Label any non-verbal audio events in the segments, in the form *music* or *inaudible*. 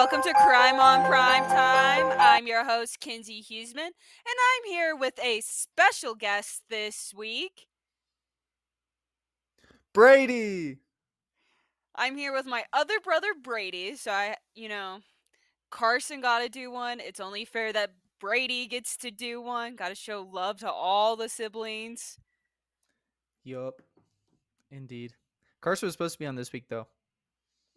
welcome to Crime on Prime Time. I'm your host, Kenzi Huseman, and I'm here with a special guest this week. Brady. I'm here with my other brother, Brady. So I, you know, Carson got to do one. It's only fair that Brady gets to do one. Got to show love to all the siblings. Yup. Indeed. Carson was supposed to be on this week, though.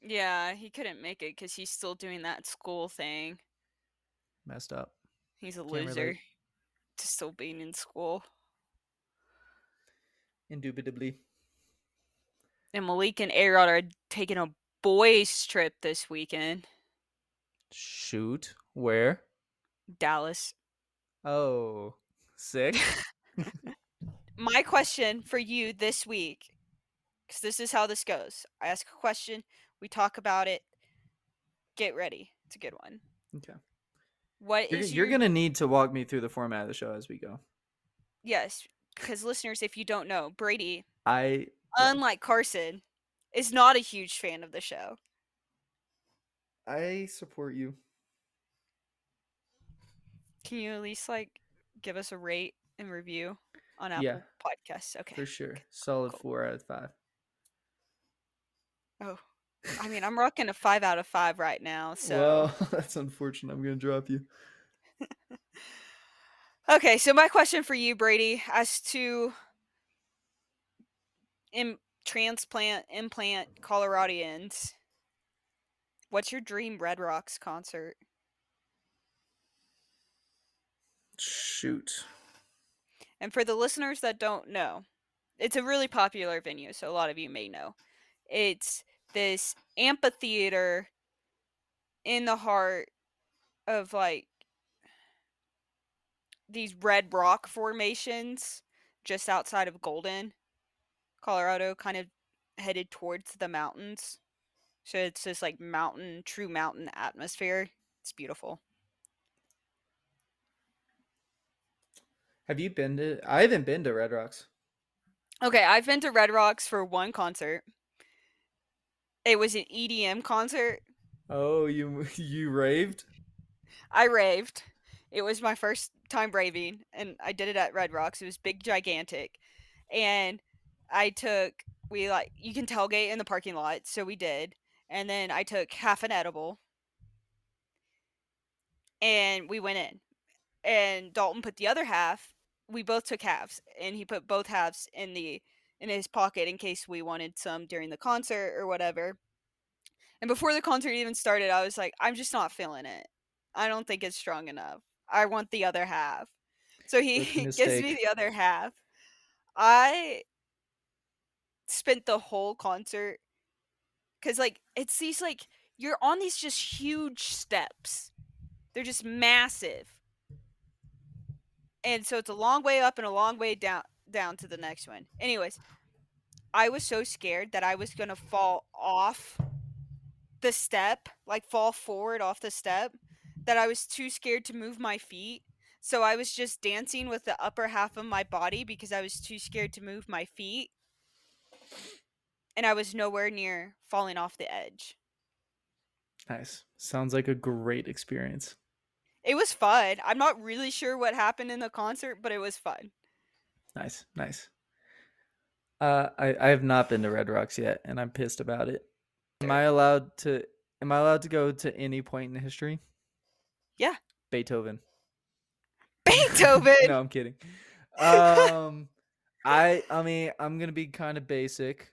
Yeah, he couldn't make it because he's still doing that school thing. Messed up. He's a Can't loser relate. to still being in school. Indubitably. And Malik and Arod are taking a boys' trip this weekend. Shoot. Where? Dallas. Oh. Sick. *laughs* My question for you this week, because this is how this goes. I ask a question, we talk about it. Get ready. It's a good one. okay. What You're, is you're going to need to walk me through the format of the show as we go. yes? Because listeners, if you don't know, Brady, I. Unlike Carson, is not a huge fan of the show. I support you. Can you at least like give us a rate and review on Apple Yeah. Podcasts? Okay. For sure. Solid cool. four out of five. Oh, I mean, I'm rocking a five out of five right now. So Well, *laughs* that's unfortunate. I'm going to drop you. *laughs* Okay, so my question for you, Brady, as to Im- transplant, implant Coloradians, what's your dream Red Rocks concert? Shoot. And for the listeners that don't know, it's a really popular venue, so a lot of you may know. It's this amphitheater in the heart of like these red rock formations just outside of Golden, Colorado, kind of headed towards the mountains. So it's this like mountain, true mountain atmosphere. It's beautiful. Have you been to. I haven't been to Red Rocks. Okay, I've been to Red Rocks for one concert. It was an EDM concert. Oh, you *laughs* you raved? I raved. It was my first time raving, and I did it at Red Rocks. It was big, gigantic, and I took we like you can tailgate in the parking lot, so we did, and then I took half an edible, and we went in, and Dalton put the other half. We both took halves, and he put both halves in the in his pocket in case we wanted some during the concert or whatever. And before the concert even started, I was like, I'm just not feeling it. I don't think it's strong enough. I want the other half. So he *laughs* gives me the other half. I spent the whole concert because, like, it's these, like, you're on these just huge steps. They're just massive. And so it's a long way up and a long way down down to the next one. Anyways, I was so scared that I was gonna fall off the step, like fall forward off the step, that I was too scared to move my feet. So I was just dancing with the upper half of my body because I was too scared to move my feet. And I was nowhere near falling off the edge. Nice. Sounds like a great experience. It was fun. I'm not really sure what happened in the concert, but it was fun. Nice, nice. Uh, I I have not been to Red Rocks yet, and I'm pissed about it. Am I allowed to? Am I allowed to go to any point in history? Yeah. Beethoven. Beethoven. *laughs* no, I'm kidding. Um, I I mean I'm gonna be kind of basic,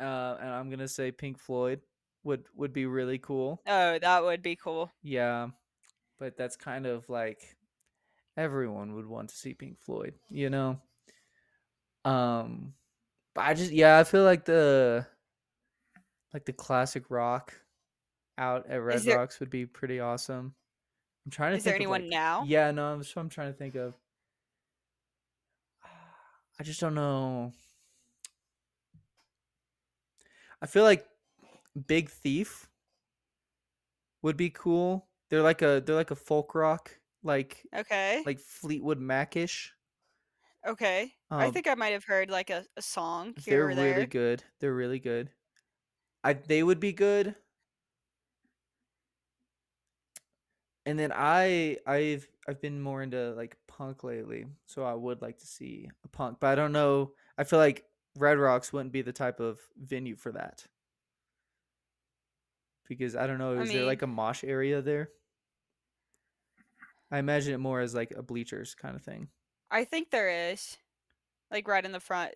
uh, and I'm gonna say Pink Floyd would would be really cool. Oh, that would be cool. Yeah, but that's kind of like everyone would want to see Pink Floyd, you know. Um, but I just yeah, I feel like the like the classic rock out at Red there- Rocks would be pretty awesome. I'm trying to Is there think of, anyone like- now? Yeah, no, that's what I'm trying to think of. *sighs* I just don't know. I feel like Big Thief would be cool. They're like a they're like a folk rock, like Okay. like Fleetwood Macish. Okay. I Um, think I might have heard like a, a song here They're or there. really good. They're really good. I they would be good. and then I I've I've been more into like punk lately, so I would like to see a punk, but I don't know. I feel like Red Rocks wouldn't be the type of venue for that because I don't know. I Is there like a mosh area there? I imagine it more as like a bleachers kind of thing. I think there is, like right in the front.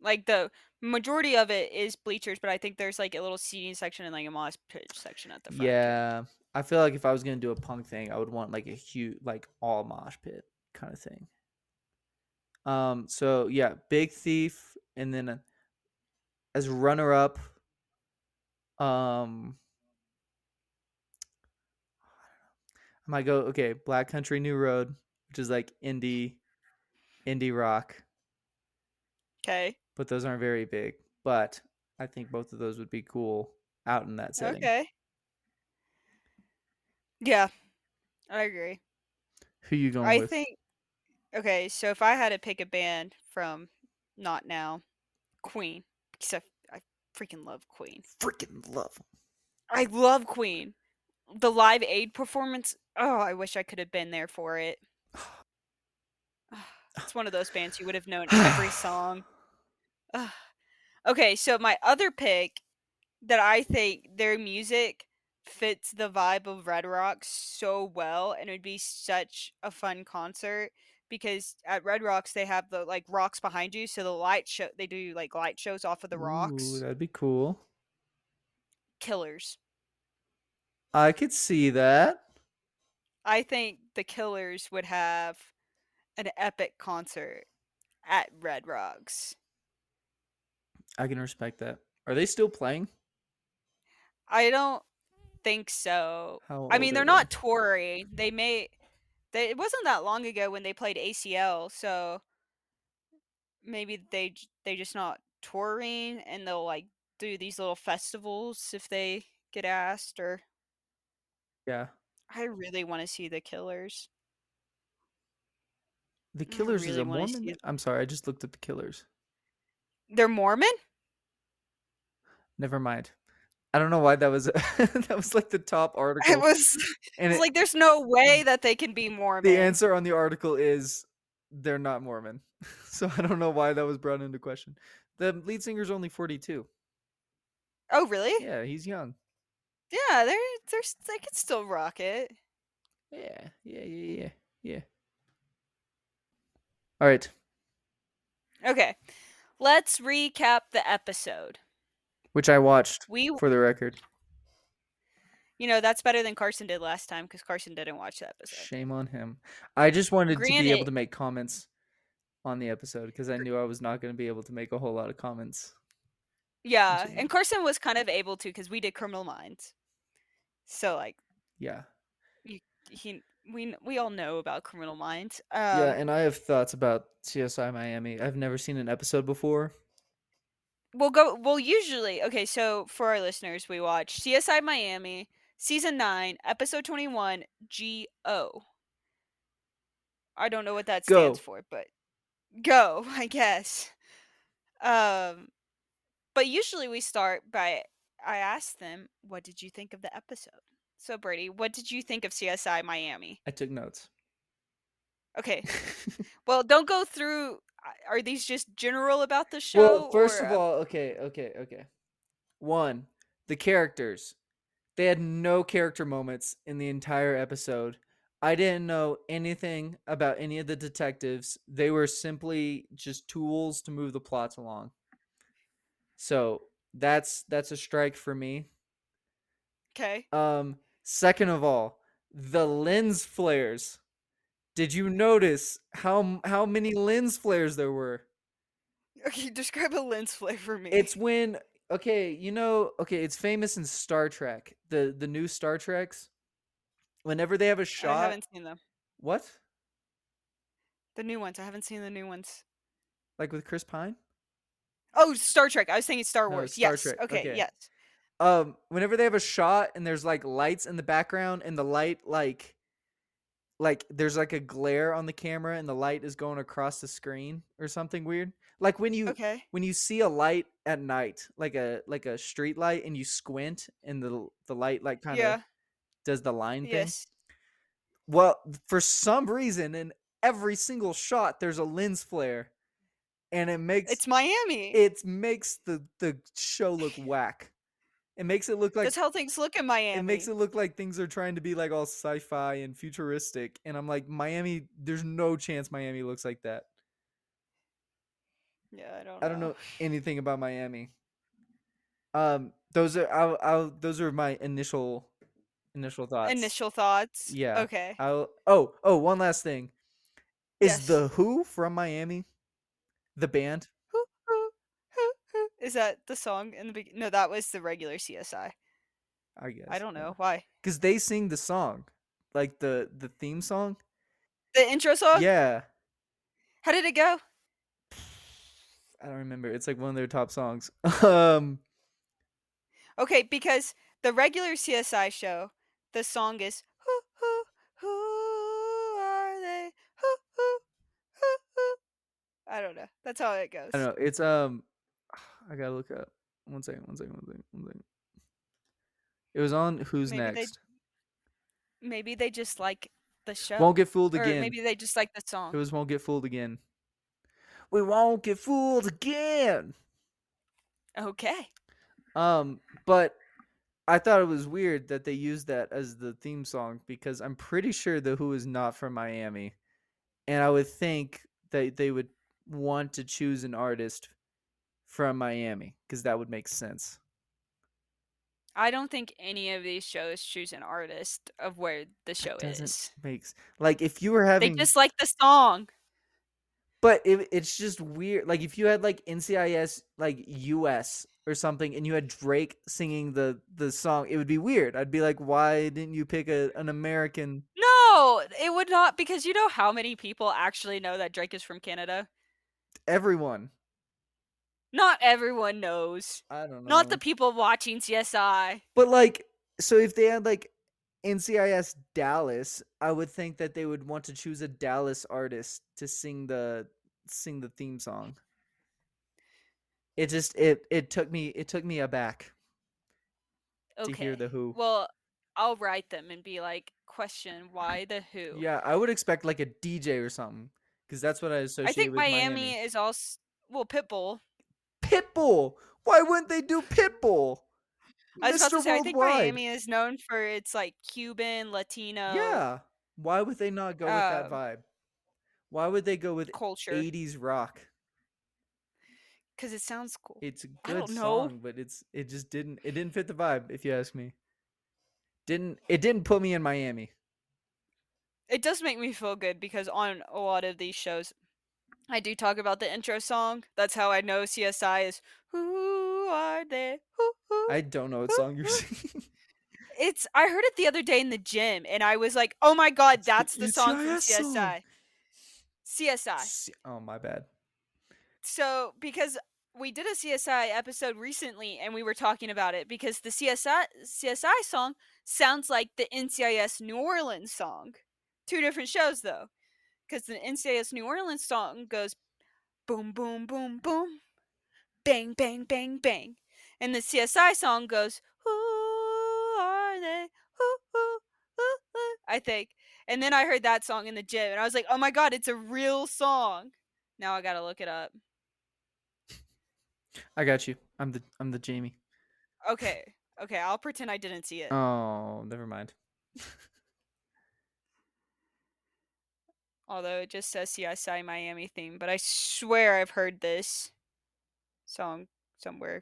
Like the majority of it is bleachers, but I think there's like a little seating section and like a mosh pit section at the front. Yeah, I feel like if I was gonna do a punk thing, I would want like a huge, like all mosh pit kind of thing. Um. So yeah, Big Thief, and then uh, as runner up, um, I might go okay. Black Country New Road, which is like indie, indie rock, Okay. but those aren't very big. But I think both of those would be cool out in that setting. Okay. Yeah, I agree. Who you going I with? think. Okay, so if I had to pick a band from not now, Queen, I, I freaking love Queen. Freaking love. I love Queen. The Live Aid performance. Oh, I wish I could have been there for it. It's one of those bands you would have known every *sighs* song. Ugh. Okay, so my other pick that I think their music fits the vibe of Red Rocks so well and it would be such a fun concert because at Red Rocks they have the like rocks behind you so the light show they do like light shows off of the rocks. Ooh, that'd be cool. Killers. I could see that. I think the Killers would have an epic concert at Red Rocks. I can respect that. Are they still playing? I don't think so. I mean, they're they? not touring. They may. They, it wasn't that long ago when they played ACL, so maybe they they just not touring, and they'll like do these little festivals if they get asked. Or Yeah. I really want to see the Killers. The Killers is a Mormon. I'm sorry, I just looked up the Killers. They're Mormon. Never mind. I don't know why that was *laughs* that was like the top *laughs* article. It was. and It's it- like there's no way that they can be Mormon. the answer on the article is they're not Mormon. *laughs* so I don't know why that was brought into question. The lead singer's only 42. Oh, really? Yeah, he's young. Yeah, they're they're they can still rock it. Yeah, yeah, yeah, yeah, yeah. All right. Okay, let's recap the episode. Which I watched We, for the record. you know, that's better than Carson did last time because Carson didn't watch the episode. Shame on him. I just wanted to be able to make comments on the episode because I knew I was not going to be able to make a whole lot of comments. Yeah, and Carson was kind of able to because we did Criminal Minds. So like Yeah. he we we all know about Criminal Minds. Um, yeah, and I have thoughts about CSI Miami. I've never seen an episode before. we'll go. Well, usually, okay. So for our listeners, we watch CSI Miami season nine, episode twenty one, G O. I don't know what that Go. stands for, but go, *laughs* I guess. Um, but usually we start by I ask them, "What did you think of the episode?" So Brady, what did you think of CSI Miami? I took notes. Okay, *laughs* well, don't go through. uh, Are these just general about the show? well, first or, of uh, all, okay, okay, okay. One, the characters. They had no character moments in the entire episode. I didn't know anything about any of the detectives. They were simply just tools to move the plots along. So that's that's a strike for me. okay. Um, second of all, the lens flares. Did you notice how how many lens flares there were? *laughs* Okay, describe a lens flare for me. It's when okay, you know, okay, it's famous in Star Trek, the the new Star Treks. Whenever they have a shot, I haven't seen them. what? The new ones. I haven't seen the new ones. Like with Chris Pine? Oh, Star Trek. I was thinking Star No, Wars. Star yes. Trek, Okay, okay. Yes. Um, whenever they have a shot and there's like lights in the background and the light like like there's like a glare on the camera and the light is going across the screen or something weird. Like when you Okay. when you see a light at night, like a like a street light, and you squint, and the the light like kind of Yeah. does the line thing. Well, for some reason, in every single shot, there's a lens flare, and it makes It's Miami. it makes the the show look *laughs* whack. It makes it look like That's how things look in Miami. it makes it look like things are trying to be like all sci-fi and futuristic, and I'm like, Miami. There's no chance Miami looks like that. Yeah, I don't. I don't know anything about Miami. Um, those are I'll, I'll those are my initial initial thoughts. Initial thoughts. Yeah. Okay. I'll oh oh one last thing. Is Yes. the Who from Miami? The band? Is that the song in the beginning? No, that was the regular CSI. I guess. I don't know why. Because they sing the song, like the the theme song. The intro song. Yeah. How did it go? *sighs* I don't remember. It's like one of their top songs. *laughs* um. Okay, because the regular CSI show, the song is who who who are they? Who who who who. I don't know. That's how it goes. I don't know. It's um. I gotta look up. One second. One second. One second. One second. It was on Who's Maybe they Next. Maybe they just like the show. Won't get fooled or again. maybe they just like the song. It was won't get fooled again. We won't get fooled again. Okay. Um, but I thought it was weird that they used that as the theme song because I'm pretty sure the Who is not from Miami, and I would think that they would want to choose an artist from Miami because that would make sense. I don't think any of these shows choose an artist of where the show is. makes like if you were having They just like the song. but it, it's just weird. Like if you had like NCIS like US or something, and you had Drake singing the the song, it would be weird. I'd be like, why didn't you pick a, an American? No, it would not because you know how many people actually know that Drake is from Canada? Everyone. Not everyone knows. I don't know. Not the people watching CSI. But like, so if they had like NCIS Dallas, I would think that they would want to choose a Dallas artist to sing the sing the theme song. It just it it took me it took me aback Okay. to hear the Who. Well, I'll write them and be like, question why the Who? Yeah, I would expect like a DJ or something because that's what I associate I think with Miami, Miami. is also well Pitbull. Pitbull. Why wouldn't they do Pitbull? I was about Mr. to say I think Worldwide. Miami is known for its like Cuban, Latino Yeah. Why would they not go with that Um, vibe? Why would they go with culture 80s rock? because it sounds cool. It's a I good don't know. song, but it's it just didn't it didn't fit the vibe, if you ask me. Didn't it didn't put me in Miami. It does make me feel good because on a lot of these shows, I do talk about the intro song. That's how I know CSI is. Who are they? Who, who? I don't know what song you're singing. *laughs* It's. I heard it the other day in the gym, and I was like, "Oh my god, It's the that's the song from NCIS song. CSI." CSI. Oh my bad. So because we did a CSI episode recently, and we were talking about it because the CSI CSI song sounds like the NCIS New Orleans song. Two different shows though, because the NCIS New Orleans song goes boom boom boom boom, bang bang bang bang, and the CSI song goes who are they? Who, who, who, who," I think. And then I heard that song in the gym, and I was like, "Oh my god, it's a real song!" Now I gotta look it up. I got you. I'm the I'm the Jamie. Okay, okay, I'll pretend I didn't see it. Oh, never mind. *laughs* Although it just says CSI Miami theme, but I swear I've heard this song somewhere.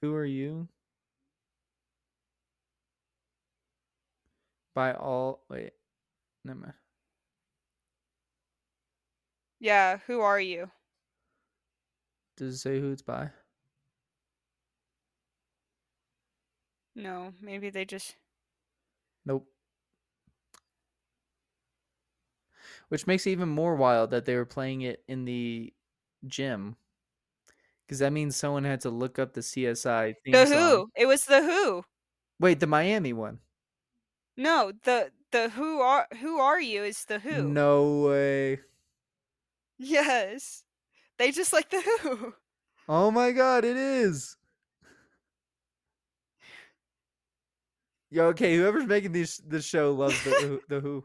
Who are you? By all wait. Never mind. Yeah, who are you? Does it say who it's by? No, maybe they just. Nope. Which makes it even more wild that they were playing it in the gym. Because that means someone had to look up the CSI theme The song. Who. It was the Who. Wait, the Miami one. No, the the Who are Who are you is the Who. No way. Yes, they just like the Who. Oh my god, it is. Yo, okay, whoever's making this this show loves the the Who.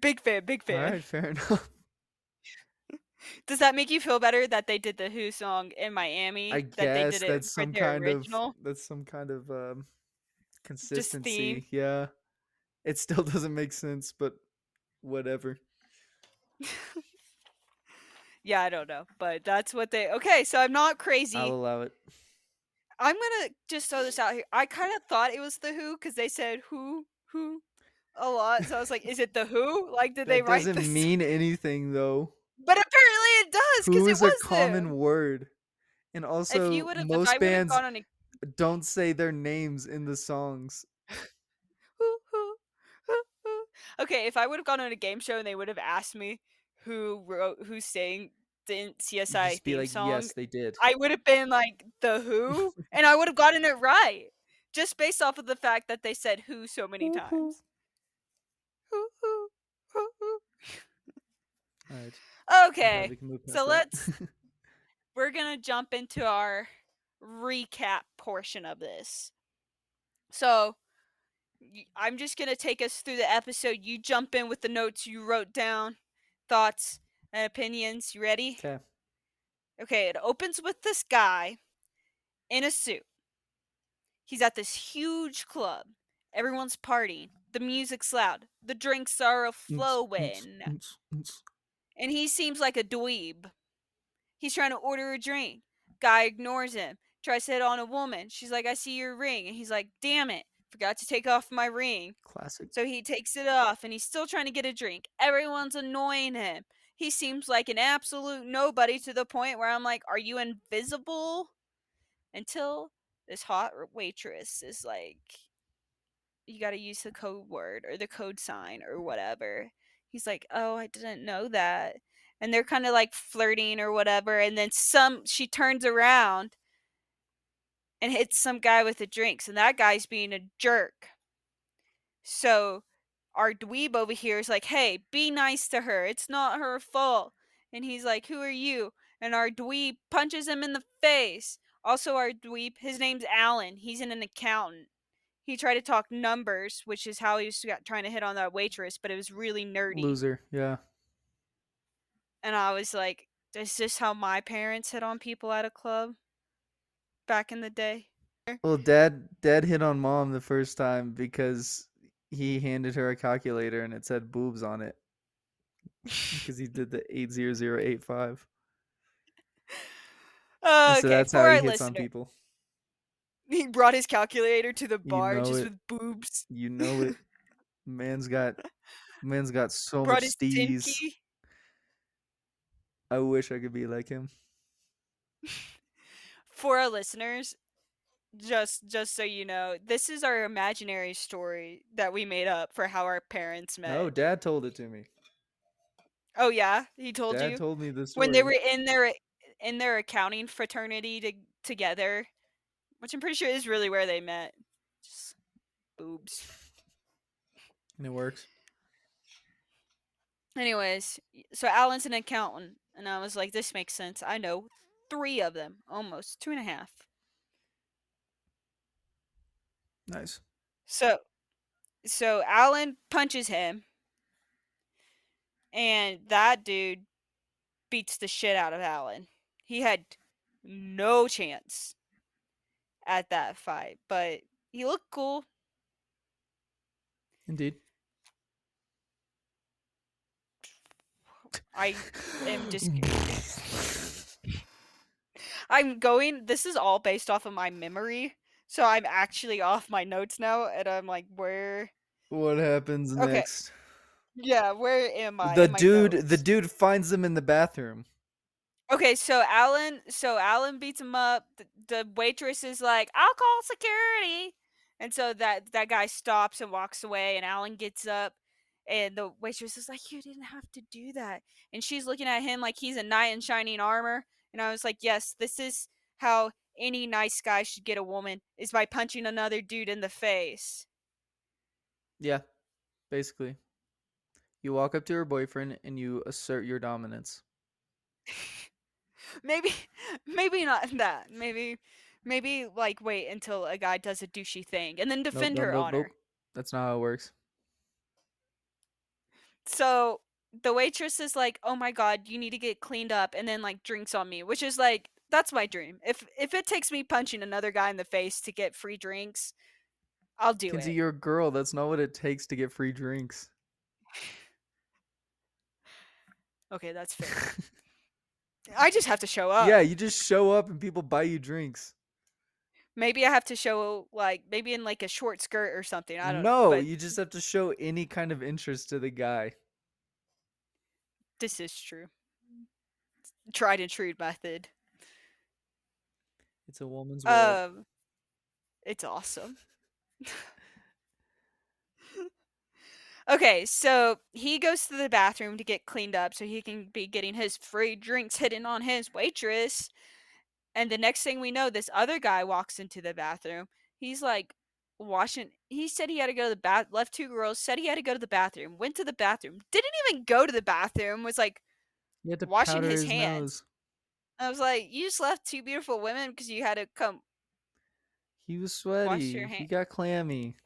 Big fan, big fan. right, fair *laughs* enough. Does that make you feel better that they did the Who song in Miami? I that they guess did that's for some kind original? of that's some kind of um, consistency. Yeah, it still *laughs* doesn't make sense, but whatever. *laughs* Yeah, I don't know, but that's what they. Okay, so I'm not crazy. I'll allow it. I'm gonna just throw this out here. I kind of thought it was the Who because they said Who Who a lot, so I was like, is it the Who? Like, did they That write doesn't this? mean anything though. But apparently it does because it was a common word, and also if you would if most bands gone on a don't say their names in the songs. *laughs* Okay, if I would have gone on a game show and they would have asked me who wrote who sang the CSI be theme like, song, yes, they did. I would have been like the Who, *laughs* and I would have gotten it right just based off of the fact that they said Who so many times. Who Who Who Who. All right. Okay, so let's- *laughs* we're gonna jump into our recap portion of this. So I'm just gonna take us through the episode. You jump in with the notes you wrote down, thoughts and opinions. You ready? Okay. Okay, it opens with this guy in a suit. He's at this huge club. Everyone's partying. The music's loud. The drinks are a flowing. And he seems like a dweeb. He's trying to order a drink. Guy ignores him. Tries to hit on a woman. She's like, I see your ring. And he's like, damn it. Forgot to take off my ring. Classic. So he takes it off and he's still trying to get a drink. Everyone's annoying him. He seems like an absolute nobody to the point where I'm like, Are you invisible? Until this hot waitress is like, You got to use the code word or the code sign or whatever. He's like, Oh, I didn't know that. And they're kind of like flirting or whatever. And then some, she turns around and hits some guy with the drinks. And that guy's being a jerk. So our dweeb over here is like, hey, be nice to her. It's not her fault. And he's like, who are you? And our dweeb punches him in the face. Also, our dweeb, his name's Alan. He's an, an accountant. He tried to talk numbers, which is how he was trying to hit on that waitress, but it was really nerdy. Loser. Yeah. And I was like, is this how my parents hit on people at a club back in the day? Well, dad dad hit on mom the first time because he handed her a calculator and it said boobs on it *laughs* because he did the eight zero zero eight five. Okay, so that's how he hits on people. He brought his calculator to the You bar know just it. with boobs. You know it. Man's got man's got so brought much steez. I wish I could be like him. *laughs* For our listeners, just just so you know, this is our imaginary story that we made up for how our parents met. No, dad told it to me. Oh yeah, he told dad you told me this when they were in their in their accounting fraternity to, together, which I'm pretty sure is really where they met. Just boobs. and it works. Anyways, so Alan's an accountant, and I was like, this makes sense. I know three of them, almost two and a half. Nice. So, so Alan punches him, and that dude beats the shit out of Alan. He had no chance at that fight, but he looked cool. Indeed. I am *laughs* just. I'm going. This is all based off of my memory, so I'm actually off my notes now, and I'm like, where? What happens Okay, next? Yeah, where am I? The dude, the dude finds them in the bathroom. Okay, so Alan, so Alan beats him up. The, the waitress is like, "I'll call security," and so that that guy stops and walks away, and Alan gets up, and the waitress is like, "You didn't have to do that," and she's looking at him like he's a knight in shining armor, and I was like, "Yes, this is how any nice guy should get a woman is by punching another dude in the face." Yeah, basically. You walk up to her boyfriend and you assert your dominance. *laughs* maybe, *laughs* maybe not that. Maybe, maybe like wait until a guy does a douchey thing and then defend nope, her nope, honor. nope. That's not how it works. so the waitress is like, "Oh my god, you need to get cleaned up," and then like drinks on me, which is like that's my dream. If if it takes me punching another guy in the face to get free drinks, I'll do Kenzi, it. you're a girl. That's not what it takes to get free drinks. *sighs* Okay, that's fair. *laughs* I just have to show up. yeah, you just show up and people buy you drinks. Maybe I have to show like maybe in like a short skirt or something. I don't no, know. But you just have to show any kind of interest to the guy. this is true. Tried and true method. It's a woman's world. Um, it's awesome. *laughs* okay, so he goes to the bathroom to get cleaned up so he can be getting his free drinks hidden on his waitress. And the next thing we know, this other guy walks into the bathroom. He's like washing. He said he had to go to the bath. Left two girls. Said he had to go to the bathroom. Went to the bathroom. Didn't even go to the bathroom. Was like you had to washing his his hands. nose. I was like, you just left two beautiful women because you had to come. He was sweaty. your He got clammy.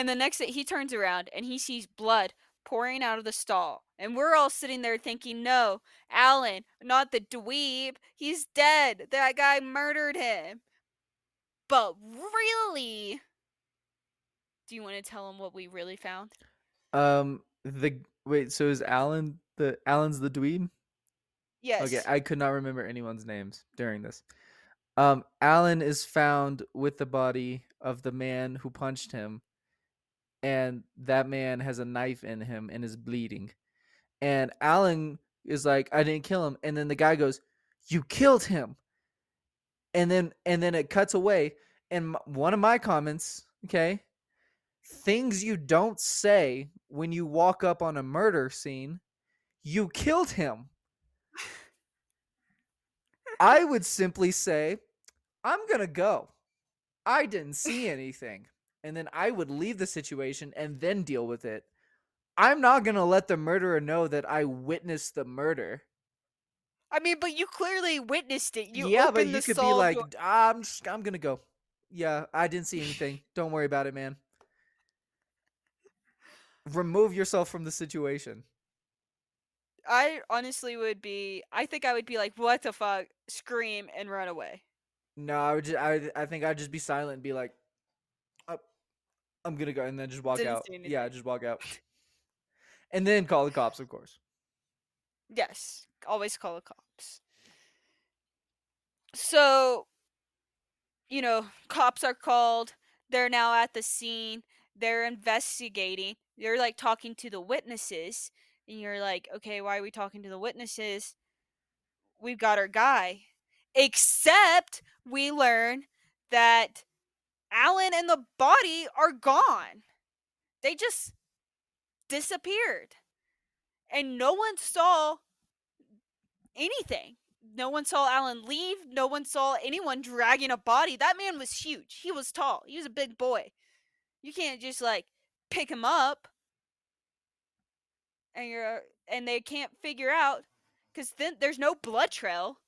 And the next thing he turns around and he sees blood pouring out of the stall. And we're all sitting there thinking, no, Alan, not the dweeb. He's dead. That guy murdered him. But really, do you want to tell him what we really found? Um, the wait. So is Alan the Alan's the dweeb? Yes. Okay, I could not remember anyone's names during this. Um, Alan is found with the body of the man who punched him, and that man has a knife in him and is bleeding. And Alan is like, "I didn't kill him," and then the guy goes, "You killed him." And then and then it cuts away, and one of my comments, okay, things you don't say when you walk up on a murder scene, you killed him. I would simply say, I'm to go. I didn't see anything. And then I would leave the situation and then deal with it. I'm not going to let the murderer know that I witnessed the murder. I mean, but you clearly witnessed it. You yeah, but you the could be like, door- "Ah, I'm just, I'm going to go. Yeah, I didn't see anything. *laughs* Don't worry about it, man. Remove yourself from the situation. I honestly would be. I think I would be like, "What the fuck?" Scream and run away. No, I would just, I, I think I'd just be silent and be like, "Uh, I'm gonna go, and then just walk Didn't out. Yeah, just walk out, and then call the cops, of course. Yes, always call the cops. So, you know, cops are called. They're now at the scene. They're investigating. They're like talking to the witnesses. And you're like, okay, why are we talking to the witnesses? We've got our guy. Except we learn that Alan and the body are gone. They just disappeared. And no one saw anything. No one saw Alan leave. No one saw anyone dragging a body. That man was huge. He was tall. He was a big boy. You can't just like pick him up and you're uh, and they can't figure out cuz then there's no blood trail.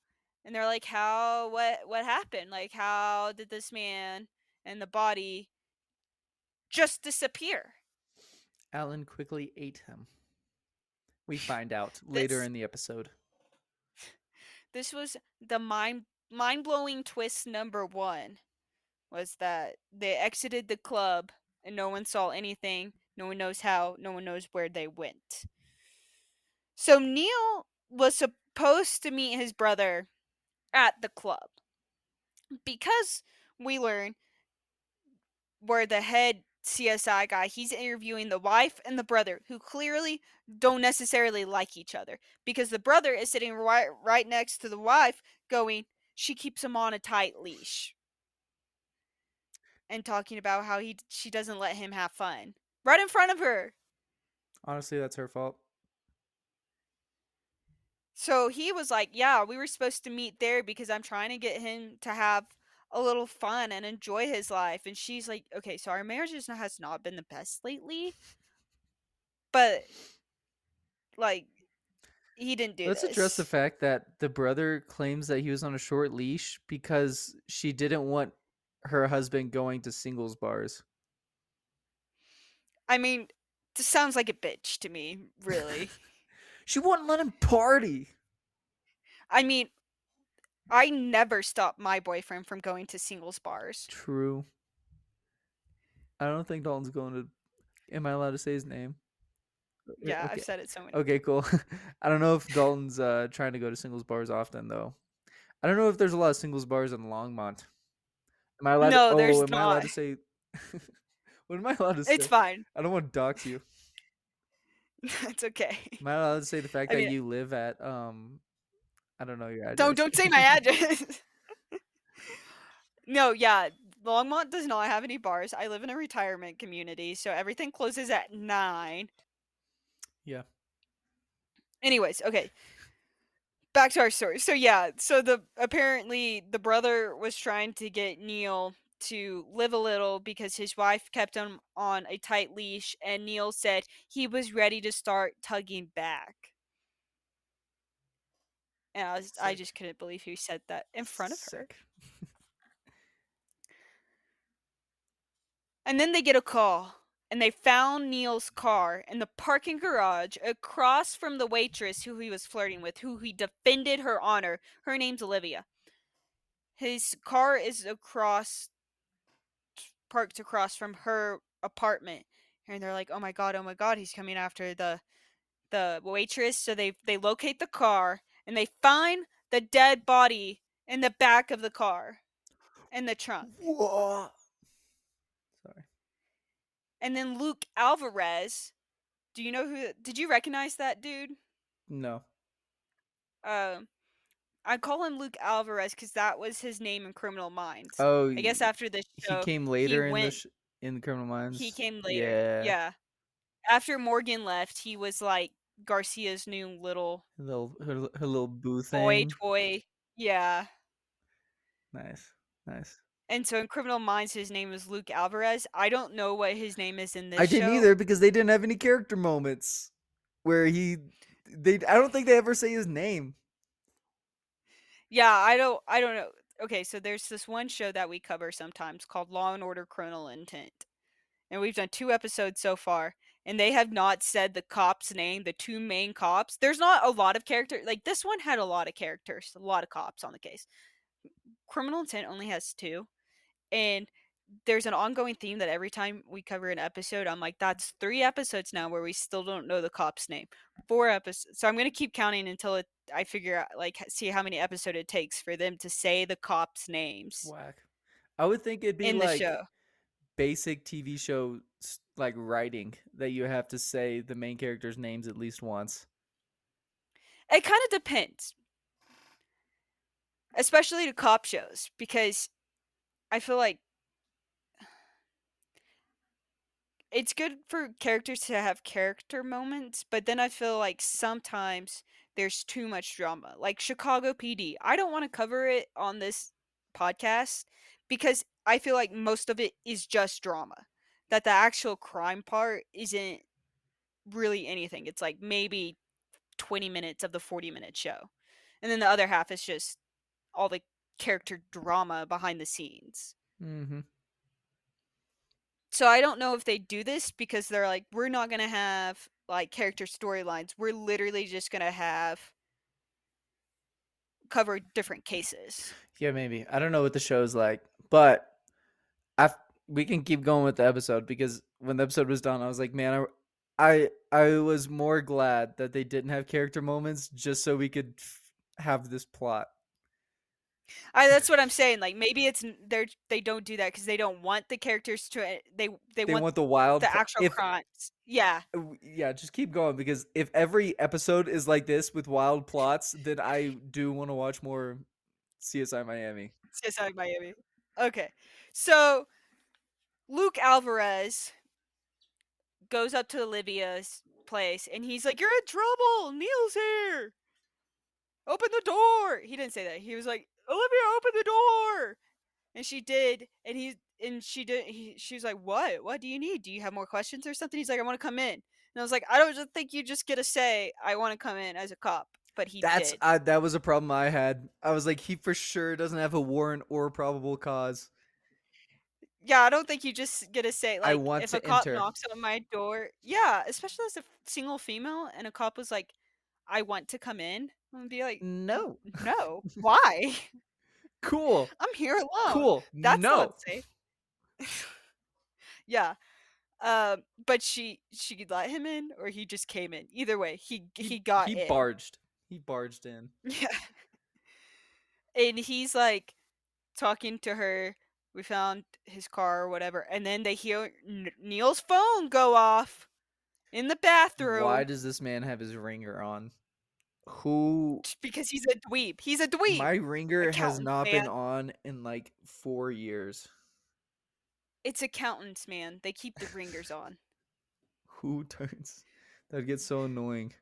And they're like how what what happened? Like how did this man and the body just disappear? Alan quickly ate him. We find out *laughs* later in the episode. this was the mind mind blowing twist number one was that they exited the club and no one saw anything. No one knows how. No one knows where they went. So Neil was supposed to meet his brother at the club because we learn where the head CSI guy he's interviewing the wife and the brother who clearly don't necessarily like each other because the brother is sitting right right next to the wife going she keeps him on a tight leash and talking about how he she doesn't let him have fun right in front of her Honestly, that's her fault. so he was like yeah we were supposed to meet there because i'm trying to get him to have a little fun and enjoy his life and she's like okay so our marriage has not been the best lately but like he didn't do Let's this. address the fact that the brother claims that he was on a short leash because she didn't want her husband going to singles bars. I mean, this sounds like a bitch to me, really. *laughs* she wouldn't let him party. I mean, I never stop my boyfriend from going to singles bars. True. I don't think Dalton's going to. Am I allowed to say his name? Yeah, okay. I've said it so many. Okay, cool. *laughs* I don't know if Dalton's uh, trying to go to singles bars often though. I don't know if there's a lot of singles bars in Longmont. Am I allowed? No, to, there's oh, am not. I allowed to say? *laughs* what am I allowed to say? It's fine. I don't want to dox you. *laughs* That's okay. Am I allowed to say the fact I that you live at um? I don't know your address. Don't don't say my address. *laughs* *laughs* no, yeah, Longmont does not have any bars. I live in a retirement community, so everything closes at nine. Yeah. Anyways, okay. Back to our story. So yeah, so the apparently the brother was trying to get Neil to live a little because his wife kept him on a tight leash and Neil said he was ready to start tugging back. And I was I just couldn't believe he said that in front of her. Sick. And then they get a call and they found Neil's car in the parking garage across from the waitress who he was flirting with, who he defended her honor. Her name's Olivia. His car is across, parked across from her apartment. And they're like, oh my god, oh my god, he's coming after the the waitress. So they they locate the car and they find the dead body in the back of the car in the trunk. Whoa. Sorry. And then Luke Alvarez. Do you know who? Did you recognize that dude? No. Um, I call him Luke Alvarez because that was his name in Criminal Minds. Oh, I guess after this show, he came later in the sh- in Criminal Minds. he came later. Yeah. Yeah. After Morgan left, he was like Garcia's new little little her, her little boo thing. boy toy. Yeah. Nice. Nice. And so in Criminal Minds, his name is Luke Alvarez. I don't know what his name is in this. I didn't show. either because they didn't have any character moments where he they I don't think they ever say his name. Yeah, I don't I don't know. Okay, so there's this one show that we cover sometimes called Law and Order Criminal Intent. And we've done two episodes so far and they have not said the cop's name, the two main cops. There's not a lot of character like this one had a lot of characters, a lot of cops on the case. Criminal Intent only has two. And there's an ongoing theme that every time we cover an episode, I'm like, that's three episodes now where we still don't know the cop's name. Four episodes. So I'm gonna keep counting until it, I figure out, like, see how many episode it takes for them to say the cops' names Whack. I would think it'd be in the like show. basic TV show like writing that you have to say the main character's names at least once. It kind of depends, especially to cop shows, because I feel like it's good for characters to have character moments, but then I feel like sometimes there's too much drama. Like Chicago PD, I don't want to cover it on this podcast because I feel like most of it is just drama. That the actual crime part isn't really anything. It's like maybe 20 minutes of the 40 minute show. And then the other half is just all the character drama behind the scenes. Mm-hmm. So I don't know if they do this because they're like, we're not gonna have like character storylines. We're literally just gonna have cover different cases. Yeah, maybe. I don't know what the show's like, but I we can keep going with the episode because when the episode was done, I was like, man, I I, I was more glad that they didn't have character moments just so we could f- have this plot. I that's what I'm saying. Like maybe it's they're they don't do that because they don't want the characters to eh, they they, They want, want, the wild the actual if, crimes. Yeah, yeah, just keep going because if every episode is like this with wild plots, then I do want to watch more CSI Miami. CSI Miami. Okay, so Luke Alvarez goes up to Olivia's place and he's like, "You're in trouble. Neil's here. Open the door." He didn't say that. He was like, "Olivia, open the door." And she did, and he and she did. He, she was like, "What? What do you need? Do you have more questions or something?" He's like, "I want to come in." And I was like, "I don't just think you just get to say I want to come in as a cop." But he That's did. I, that was a problem I had. I was like, he for sure doesn't have a warrant or probable cause. Yeah, I don't think you just get to say like I want if to a cop enter. knocks on my door. Yeah, especially as a single female, and a cop was like, "I want to come in." I'm gonna be like, No. "No, *laughs* why? Cool. *laughs* I'm here alone. Cool. That's no. not safe." *laughs* yeah, um, but she she let him in, or he just came in. Either way, he he, got he in. barged. He barged in. Yeah. And he's like talking to her. We found his car or whatever. And then they hear N- Neil's phone go off in the bathroom. Why does this man have his ringer on? Who because he's a dweeb. He's a dweeb. my ringer has not been on in like four years. It's accountants, man. They keep the ringers on. Who turns? That gets so annoying.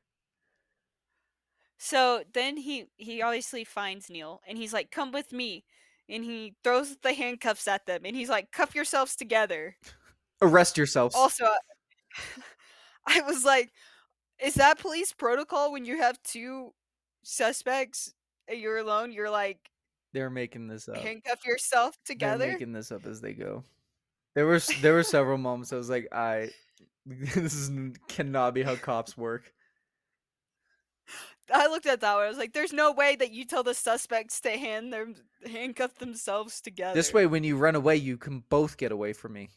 So then he he obviously finds Neil and he's like, "Come with me." And he throws the handcuffs at them and he's like, "Cuff yourselves together." Arrest yourselves. Also, *laughs* I was like, is that police protocol when you have two suspects and you're alone? You're like, They're making this up. handcuff yourself together They're making this up as they go. There were there were several moments I was like, I *laughs* this is cannot be how cops work. I looked at that one. I was like, there's no way that you tell the suspects to hand them handcuff themselves together. This way, when you run away, you can both get away from me.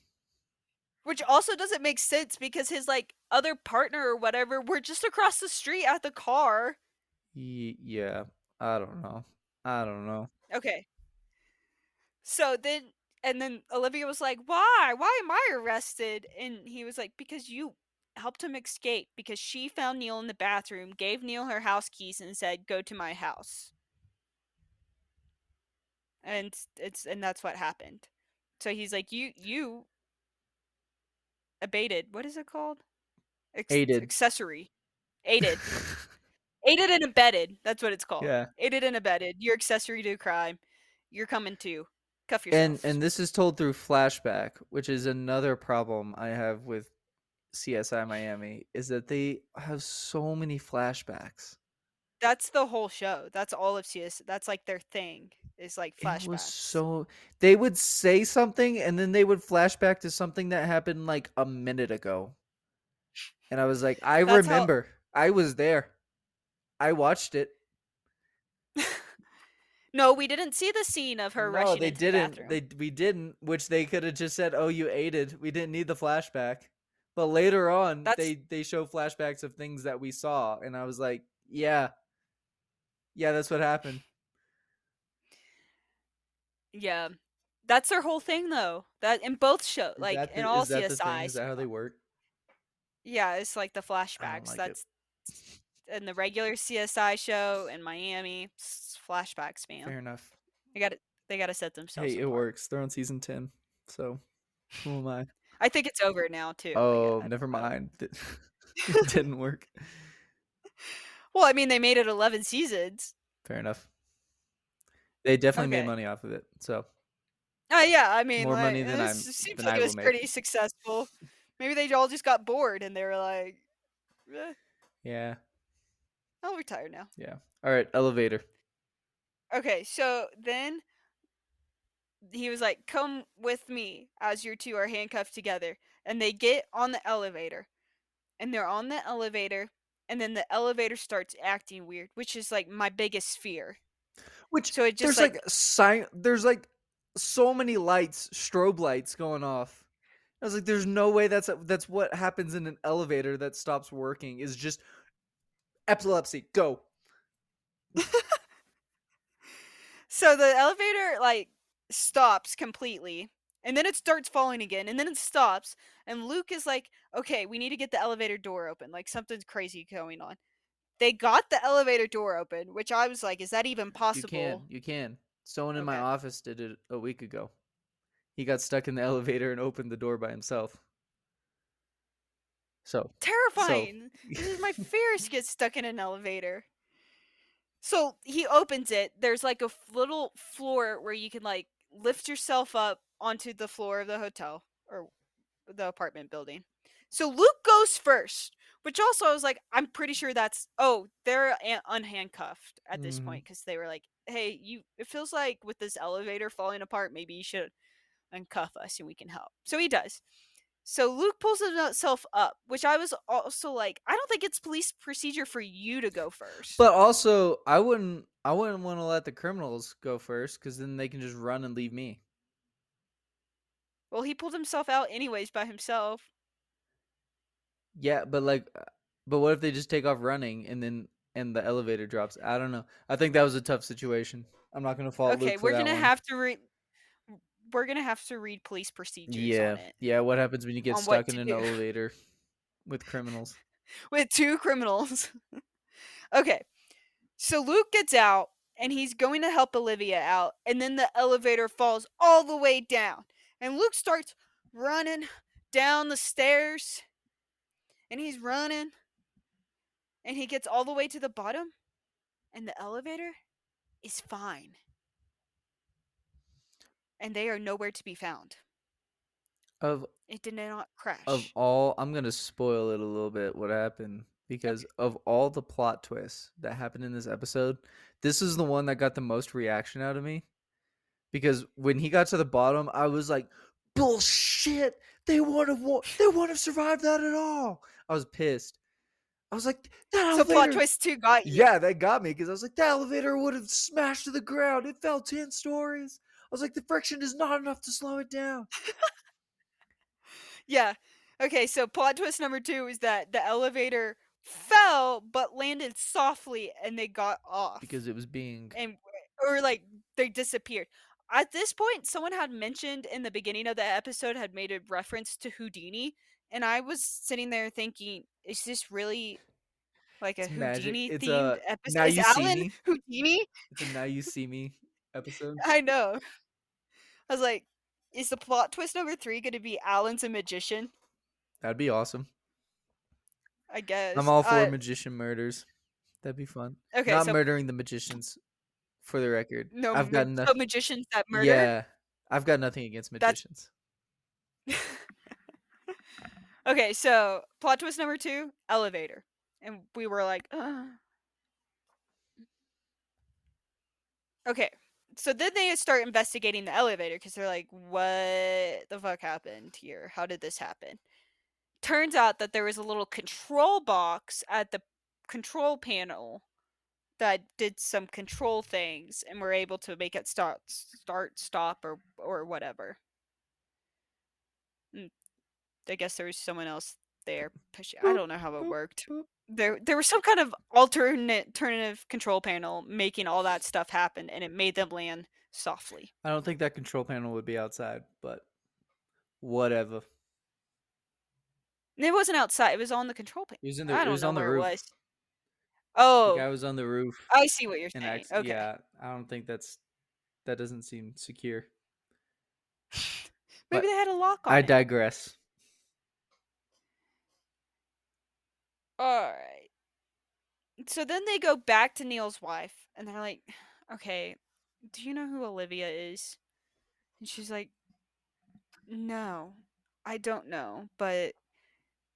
Which also doesn't make sense because his like other partner or whatever were just across the street at the car. Ye- yeah, I don't know. I don't know. Okay. So then, and then Olivia was like, "Why? Why am I arrested?" And he was like, "Because you helped him escape. Because she found Neil in the bathroom, gave Neil her house keys, and said, "Go to my house." And it's and that's what happened. So he's like, "You you abated. What is it called? Ex- Aided. accessory, aided, *laughs* aided and abetted. That's what it's called. yeah, Aided and abetted. You're accessory to a crime. You're coming to cuff yourself. and and this is told through flashback, which is another problem I have with CSI Miami is that they have so many flashbacks. that's the whole show. That's all of CS. That's like their thing. Is like It was flashbacks. so they would say something and then they would flashback to something that happened like a minute ago. And I was like, I That's how- remember. I was there. I watched it. *laughs* no, we didn't see the scene of her no, rushing they into didn't. the they we didn't, which they could have just said, "Oh, you aided." We didn't need the flashback. But later on, That's- they they show flashbacks of things that we saw, and I was like, "Yeah, yeah, that's what happened." yeah, that's their whole thing though. That in both show, Is like the- in all is thing? Is that how they uh work? Yeah, it's like the flashbacks. like it. that's in the regular CSI show in Miami. Flashbacks, man. Fair enough. They got to They got to set themselves. Hey, it works. They're on season ten, so who am I? I think it's over now too. Oh, I- never mind. it *laughs* *laughs* didn't work. Well, I mean, they made it eleven seasons. Fair enough. They definitely made money off of it. So Oh yeah, I mean, More like, money than it I'm- seems than like I it was make. pretty successful. Maybe they all just got bored and they were like, eh, yeah, "I'll retire now." yeah. All right, elevator. Okay, so then he was like, "Come with me as your two are handcuffed together." And they get on the elevator. And they're on the elevator and then the elevator starts acting weird, which is like my biggest fear. Which So it just there's like, like, sign. There's like so many lights, strobe lights going off. I was like, "There's no way that's that's what happens in an elevator that stops working. Is just epilepsy. Go. *laughs* So the elevator like stops completely and then it starts falling again and then it stops and Luke is like, "Okay, we need to get the elevator door open. Like something's crazy going on." They got the elevator door open, which I was like, "Is that even possible?" You can. You can. Someone in my office did it a week ago. He got stuck in the *laughs* elevator and opened the door by himself. So Terrifying. *laughs* this is my fears get stuck in an elevator. So he opens it. There's like a f- little floor where you can like lift yourself up onto the floor of the hotel or the apartment building. So Luke goes first, which also I was like, I'm pretty sure that's oh they're a- unhandcuffed at this Mhm. point because they were like, hey, you. It feels like with this elevator falling apart, maybe you should and cuff us and we can help. So he does. So Luke pulls himself up, which I was also like, I don't think it's police procedure for you to go first. But also, I wouldn't I wouldn't want to let the criminals go first because then they can just run and leave me. well, he pulled himself out anyways by himself. Yeah, but like, uh, but what if they just take off running and then and the elevator drops? I don't know. I think that was a tough situation. I'm not gonna fall. okay, we're gonna one. have to read. We're gonna have to read police procedures Yeah, on it yeah. What happens when you get On stuck in an do. elevator with criminals? *laughs* with two criminals. *laughs* okay, so Luke gets out and he's going to help Olivia out, and then the elevator falls all the way down, and Luke starts running down the stairs, and he's running, and he gets all the way to the bottom, and the elevator is fine. And they are nowhere to be found. Of It did not crash. of all, I'm gonna spoil it a little bit. What happened? Because of all the plot twists that happened in this episode, this is the one that got the most reaction out of me. Because when he got to the bottom, I was like, "Bullshit! They would have, they would have survived that at all." I was pissed. I was like, "That so plot twist two got you. Yeah, that got me because I was like, "That elevator would have smashed to the ground. It fell ten stories." I was like, "The friction is not enough to slow it down." Yeah. Okay, so plot twist number two is that the elevator fell but landed softly and they got off. Because it was being and or like they disappeared. At this point, someone had mentioned in the beginning of the episode had made a reference to Houdini, and I was sitting there thinking, is this really like a It's magic. Houdini It's themed a episode? Now Is You See Alan Me. Houdini? It's a now you see me *laughs* episode. I know. I was like, is the plot twist number three going to be Alan's a magician? That'd be awesome. I guess. I'm all for Uh, magician murders. That'd be fun. okay, Not so murdering the magicians, for the record. no, I've got so nothing. magicians that murder. Yeah, I've got nothing against magicians. *laughs* okay, so plot twist number two, elevator. And we were like, Ugh. okay. So then they start investigating the elevator because they're like, what the fuck happened here? How did this happen? Turns out that there was a little control box at the control panel that did some control things and were able to make it start, start, stop, or or whatever. Mm, I guess there was someone else there pushing. I don't know how it worked. There, there was some kind of alternate, alternative control panel making all that stuff happen, and it made them land softly. I don't think that control panel would be outside, but whatever. It wasn't outside; it was on the control panel. It was in the. I don't was know on the roof. it was. The Oh, guy was on the roof. I see what you're saying. acc- okay. yeah, I don't think that's that doesn't seem secure. *sighs* Maybe but they had a lock on I it. digress. All right. So then they go back to Neil's wife and they're like, okay, do you know who Olivia is? And she's like, no, I don't know, but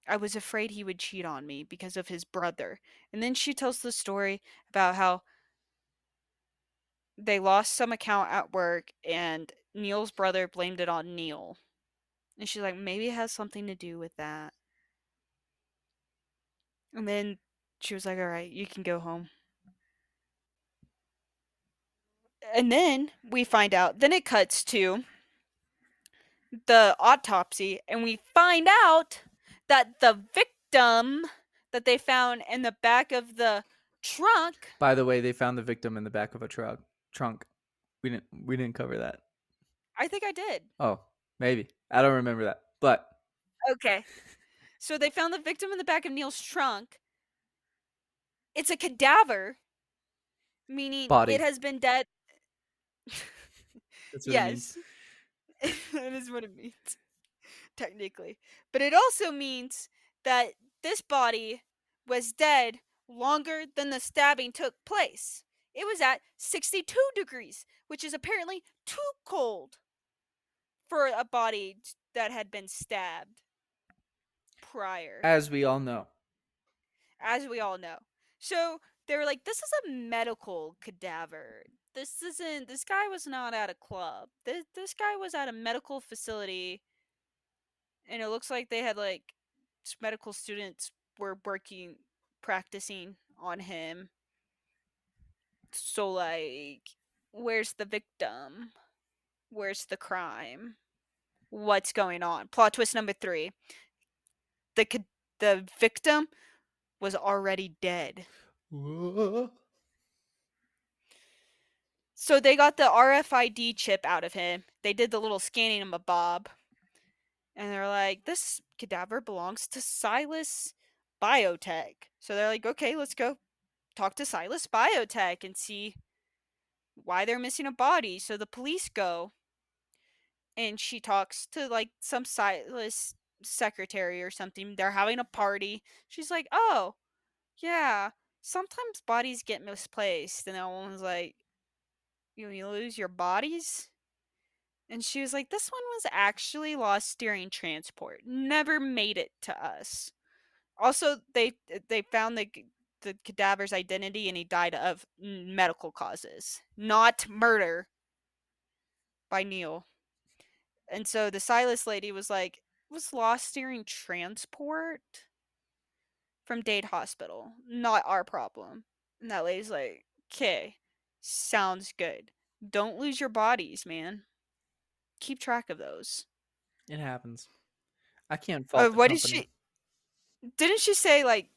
I was afraid he would cheat on me because of his brother. And then she tells the story about how they lost some account at work and Neil's brother blamed it on Neil. And she's like, maybe it has something to do with that. And then she was like, all right, you can go home. And then we find out, then it cuts to the autopsy, and we find out that the victim that they found in the back of the trunk By the way, they found the victim in the back of a truck trunk. We didn't we didn't cover that. I think I did. Oh, maybe. I don't remember that. But Okay. So they found the victim in the back of Neil's trunk. It's a cadaver, meaning Body. it has been dead. that's *laughs* what it means. yes. *laughs* that is what it means, technically. But it also means that this body was dead longer than the stabbing took place. It was at 62 degrees, which is apparently too cold for a body that had been stabbed prior, As we all know. as we all know. So they were like, "This is a medical cadaver. This isn't. This guy was not at a club. This this guy was at a medical facility, and it looks like they had like medical students were working, practicing on him. So like, where's the victim? Where's the crime? What's going on? Plot twist number three: the the victim was already dead. So they got the RFID chip out of him. They did the little scanning of a bob. And they're like, this cadaver belongs to Silas Biotech. So they're like, okay, let's go talk to Silas Biotech and see why they're missing a body. So the police go and she talks to like some Silas secretary or something. They're having a party. She's like, oh, yeah, sometimes bodies get misplaced. And that woman's like, you, you lose your bodies? And she was like, this one was actually lost during transport. Never made it to us. Also, they they found the the cadaver's identity and he died of medical causes, not murder by Neil. And so the Silas lady was like, was lost during transport from Dade Hospital. Not our problem. And that lady's like, okay, sounds good. Don't lose your bodies, man. Keep track of those. It happens. I can't fault. Uh, what did she? Didn't she say like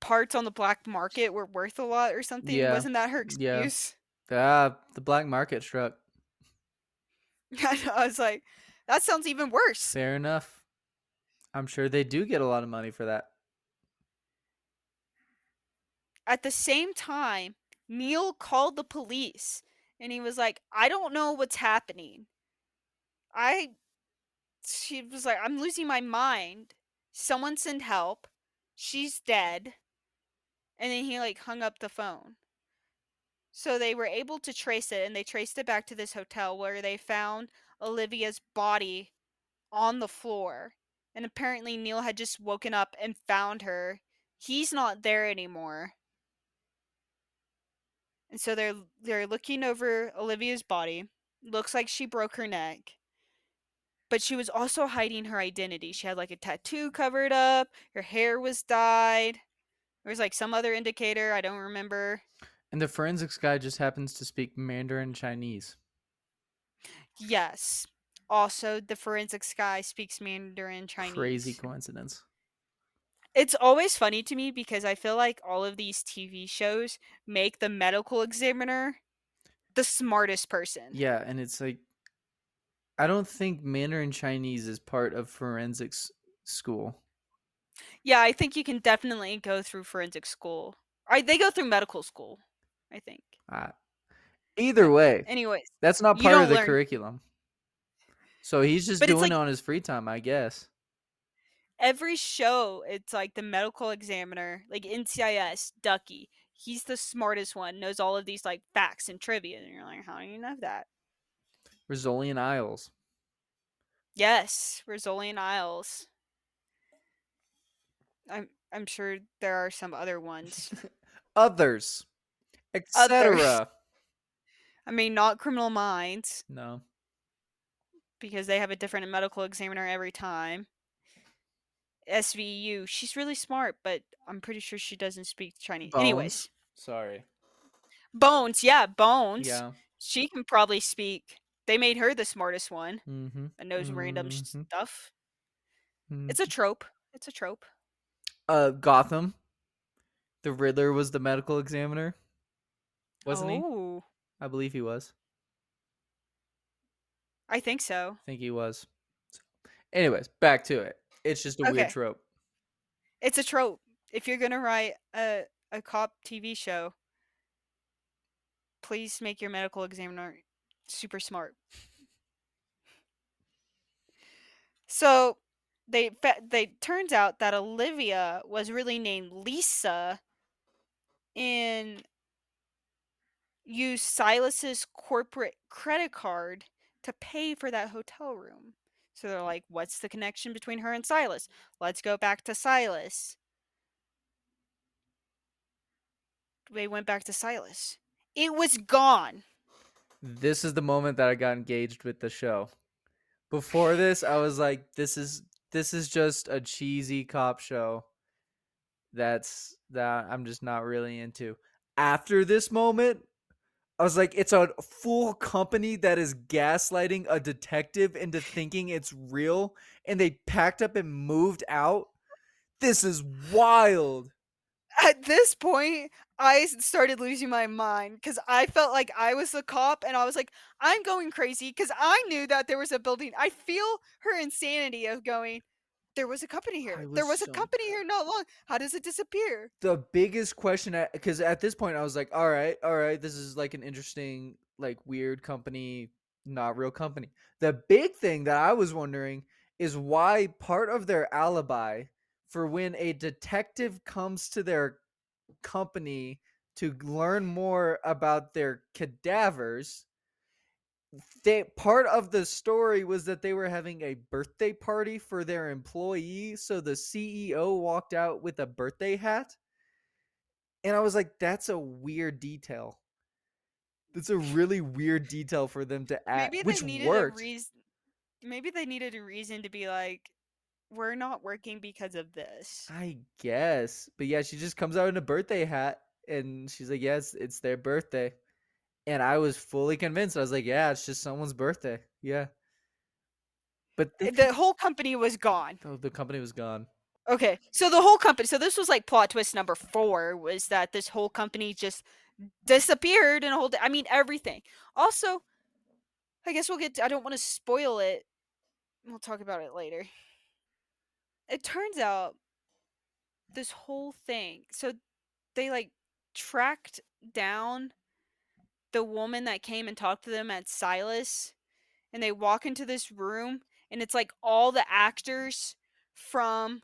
parts on the black market were worth a lot or something? Yeah. Wasn't that her Yeah. excuse? Ah, the black market struck. *laughs* I was like, that sounds even worse. Fair enough. I'm sure they do get a lot of money for that. At the same time, Neil called the police and he was like, I don't know what's happening. I. She was like, I'm losing my mind. Someone send help. She's dead. And then he like hung up the phone. So they were able to trace it and they traced it back to this hotel where they found Olivia's body on the floor. And apparently Neil had just woken up and found her. He's not there anymore. And so they're they're looking over Olivia's body. Looks like she broke her neck. But she was also hiding her identity. She had like a tattoo covered up. Her hair was dyed. There was like some other indicator, I don't remember. And the forensics guy just happens to speak Mandarin Chinese. Yes. Also, the forensics guy speaks Mandarin Chinese. Crazy coincidence. It's always funny to me because I feel like all of these TV shows make the medical examiner the smartest person. Yeah, and it's like I don't think Mandarin Chinese is part of forensics school. Yeah, I think you can definitely go through forensic school. Or they go through medical school, I think. Uh, either way, Anyways, that's not part of the learn- curriculum. So he's just But doing it on his free time, I guess. every show it's like the medical examiner, like NCIS, Ducky. He's the smartest one, knows all of these like facts and trivia, and you're like, how do you know that? Rizzoli & Isles. Yes, Rizzoli & Isles. I'm I'm sure there are some other ones. *laughs* Others. Etc. I mean, not Criminal Minds No. because they have a different medical examiner every time. SVU, she's really smart, but I'm pretty sure she doesn't speak Chinese. Anyways, Sorry. Bones, yeah, Bones. Yeah. She can probably speak. They made her the smartest one Mm-hmm. that knows random Mhm. stuff. mm It's a trope. It's a trope. uh Gotham. The Riddler was the medical examiner. Wasn't he? oh, I believe he was. I think so. I think he was. So, anyways, back to it. It's just a Okay. weird trope. It's a trope. If you're gonna write a a cop TV show, please make your medical examiner super smart. So they they turns out that Olivia was really named Lisa and used Silas's corporate credit card to pay for that hotel room. So they're like, what's the connection between her and Silas? Let's go back to Silas. they went back to Silas. It was gone. This is the moment that I got engaged with the show. Before this, I was like, this is this is just a cheesy cop show. That's that I'm just not really into. After this moment, I was like, it's a full company that is gaslighting a detective into thinking it's real, and they packed up and moved out. This is wild. At this point, I started losing my mind because I felt like I was the cop and I was like, I'm going crazy because I knew that there was a building. I feel her insanity of going, there was a company here. was There was so- a company here not long. How does it disappear? the biggest question because at this point I was like, all right, all right, this is like an interesting, like weird company, not real company. The big thing that I was wondering is why part of their alibi for when a detective comes to their company to learn more about their cadavers they part of the story was that they were having a birthday party for their employee so the ceo walked out with a birthday hat and i was like that's a weird detail that's a really weird detail for them to add Maybe which they needed worked a reason. Maybe they needed a reason to be like, we're not working because of this. i guess but yeah she just comes out in a birthday hat and she's like yes it's their birthday and i was fully convinced i was like yeah it's just someone's birthday yeah but eh, they, The whole company was gone. oh, the company was gone Okay, so the whole company. So this was like plot twist number four was that this whole company just disappeared and a whole. I mean everything. Also, I guess we'll get. To, I don't want to spoil it. We'll talk about it later. It turns out this whole thing. So they like tracked down the woman that came and talked to them at Silas, and they walk into this room, and it's like all the actors from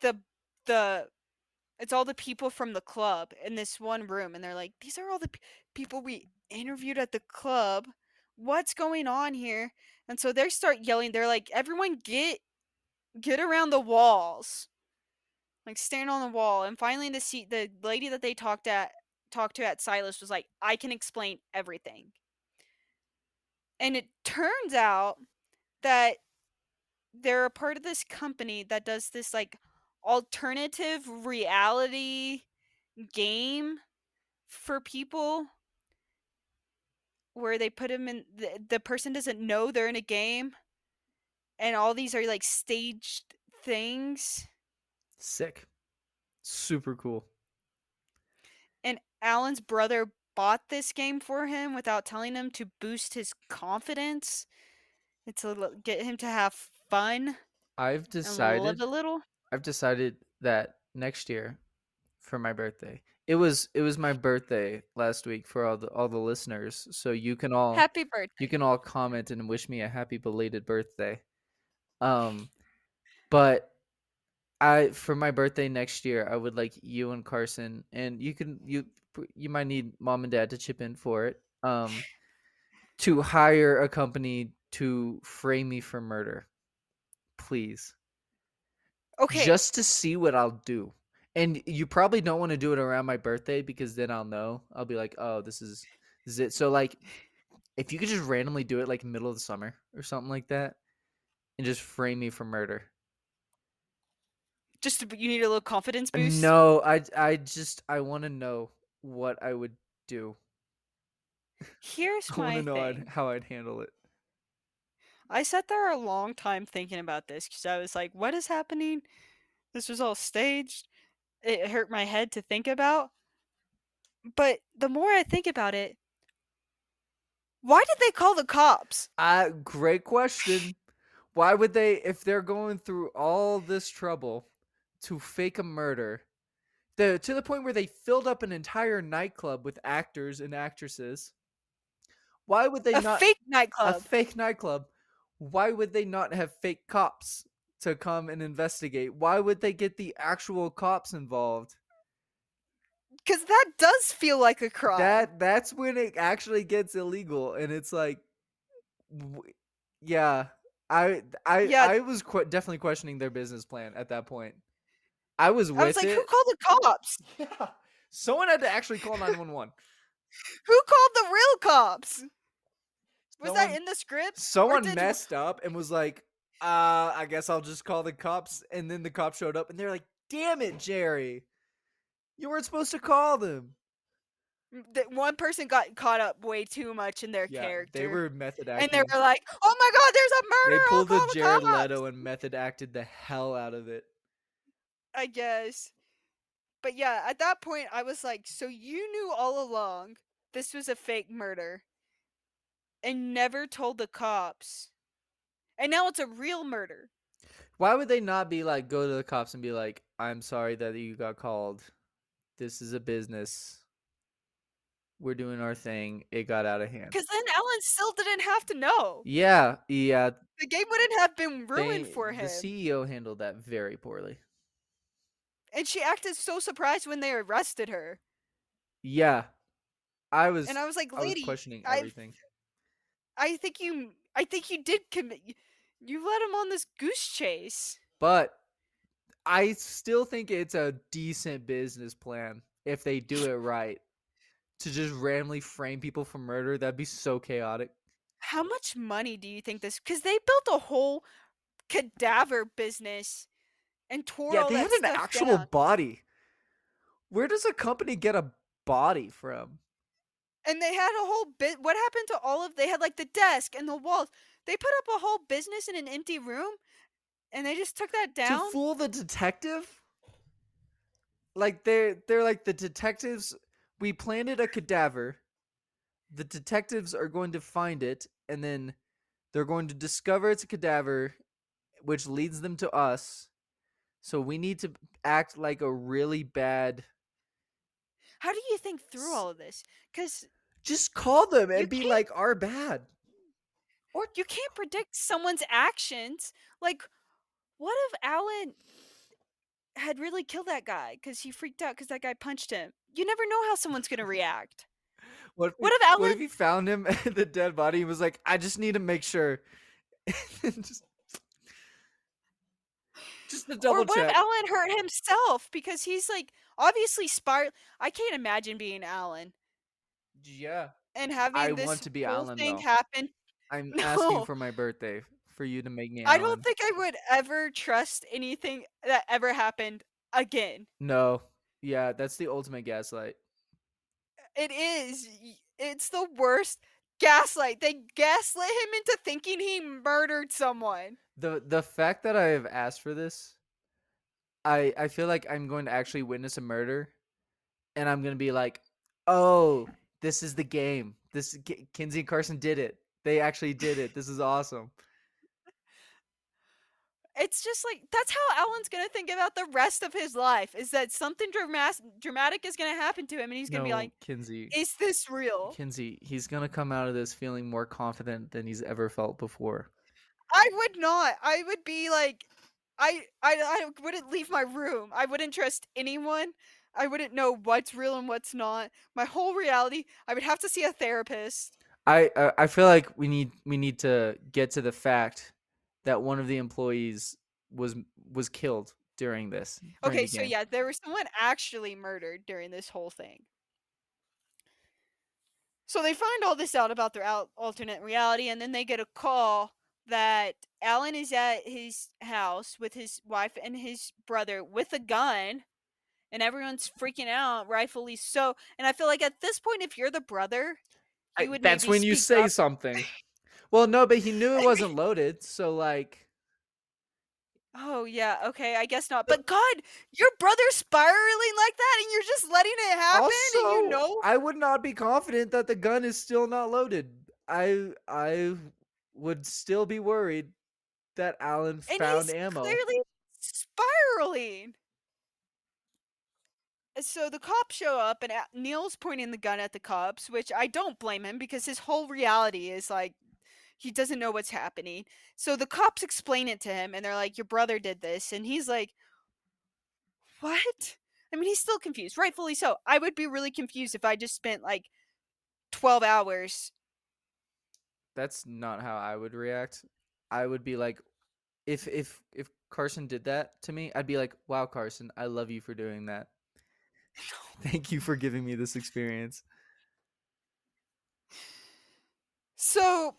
the the it's all the people from the club in this one room and they're like these are all the p- people we interviewed at the club. What's going on here? And so they start yelling they're like everyone get get around the walls. Like stand on the wall. And finally the seat the lady that they talked at talked to at silas was like i can explain everything. And it turns out that they're a part of this company that does this like alternative reality game for people where they put them in the, the person doesn't know they're in a game and all these are like staged things. Sick. Super cool Alan's brother bought this game for him without telling him to boost his confidence and to get him to have fun i've decided a little I've decided that next year for my birthday. It was it was my birthday last week for all the all the listeners. So you can all happy birthday you can all comment and wish me a happy belated birthday. Um but I for my birthday next year, I would like you and Carson and you can you you might need mom and dad to chip in for it. Um to hire a company to frame me for murder. Please okay just to see what I'll do. And you probably don't want to do it around my birthday because then I'll know. I'll be like, oh, this is this is it. So like, if you could just randomly do it like middle of the summer or something like that, and just frame me for murder. Just to, you need a little confidence boost No, I I just I want to know what I would do. *laughs* here's I want my to know thing I'd, how I'd handle it. I sat there a long time thinking about this because I was like, what is happening? This was all staged. It hurt my head to think about. But the more I think about it, why did they call the cops? Uh, great question. *sighs* Why would they, if they're going through all this trouble to fake a murder, the to the point where they filled up an entire nightclub with actors and actresses? Why would they A not fake nightclub? a fake nightclub? Why would they not have fake cops to come and investigate? Why would they get the actual cops involved? Because that does feel like a crime. That that's when it actually gets illegal, and it's like, w- yeah, I I Yeah. I was que- definitely questioning their business plan at that point. I was with I was like, it. who called the cops? *laughs* yeah, Someone had to actually call 911. Who called the real cops? Was that in the script? Someone did- messed up and was like, uh, I guess I'll just call the cops. And then the cops showed up and they're like, damn it, Jerry. You weren't supposed to call them. That one person got caught up way too much in their Yeah, character. they were method and they were like, "Oh my God, there's a murder. They pulled I'll the Jared cops!" Leto and method acted the hell out of it. I guess. But yeah, at that point, I was like, "So you knew all along this was a fake murder, and never told the cops, and now it's a real murder." Why would they not be like, go to the cops and be like, I'm sorry that you got called. This is a business. We're doing our thing. It got out of hand. Because then Ellen still didn't have to know. Yeah, yeah. The game wouldn't have been ruined they- for him. The CEO handled that very poorly. And she acted so surprised when they arrested her. Yeah. I was And I was like, I was "Lady, questioning I- everything. I think you, I think you did commit. You let him on this goose chase." But I still think it's a decent business plan if they do it right. To just randomly frame people for murder, that'd be so chaotic. How much money do you think this? Because they built a whole cadaver business and tore yeah, they had an actual down. body. Where does a company get a body from? And they had a whole bit. What happened to all of? They had like the desk and the walls. They put up a whole business in an empty room, and they just took that down. To fool the detective? Like they're they're like the detectives we planted a cadaver. The detectives are going to find it and then they're going to discover it's a cadaver which leads them to us. So we need to act like a really bad How do you think through all of this? Because just call them and be like "Are bad. or you can't predict someone's actions. Like, what if Alan had really killed that guy because he freaked out because that guy punched him? You never know how someone's gonna react. What if, What he- if what if he found him *laughs* the dead body and was like, I just need to make sure. *laughs* And just, just to double or what check. if Alan hurt himself because he's like obviously spir? I can't imagine being Alan yeah. and having I this want to be Alan, thing though. happen. I'm *laughs* No. asking for my birthday for you to make me I don't think I would ever trust anything that ever happened again. No. Yeah, that's the ultimate gaslight. It is. It's the worst gaslight. They gaslit him into thinking he murdered someone. The the fact that I have asked for this, I I feel like I'm going to actually witness a murder, and I'm gonna be like, oh, this is the game. This K- Kenzi and Carson did it. They actually did it. This is awesome. It's just like that's how Alan's gonna think about the rest of his life. Is that something dramas- dramatic is gonna happen to him, and he's gonna be like, Kenzi. "Is this real?" Kenzi, he's gonna come out of this feeling more confident than he's ever felt before. I would not. I would be like, I, I, I wouldn't leave my room. I wouldn't trust anyone. I wouldn't know what's real and what's not. My whole reality. I would have to see a therapist. I I I feel like we need we need to get to the fact that one of the employees was was killed during this. Mm, during Okay, so yeah, there was someone actually murdered during this whole thing. So they find all this out about their al- alternate reality, and then they get a call that Alan is at his house with his wife and his brother with a gun, and everyone's mm. freaking out, rightfully so. And I feel like at this point, if you're the brother, you would that's maybe when you say up. something. Well, no, but he knew it *laughs* wasn't loaded, so like Oh yeah, okay, I guess not. But God, your brother's spiraling like that, and you're just letting it happen, and you know I would not be confident that the gun is still not loaded. I I would still be worried that Alan and found he's ammo. clearly spiraling. So the cops show up, and Neil's pointing the gun at the cops, which I don't blame him because his whole reality is like he doesn't know what's happening. So the cops explain it to him, and they're like, "Your brother did this," and he's like, "What?" I mean, he's still confused, rightfully so. I would be really confused if I just spent like twelve hours. That's not how I would react. I would be like if if if Carson did that to me, I'd be like, "Wow, Carson, I love you for doing that." *laughs* Thank you for giving me this experience. So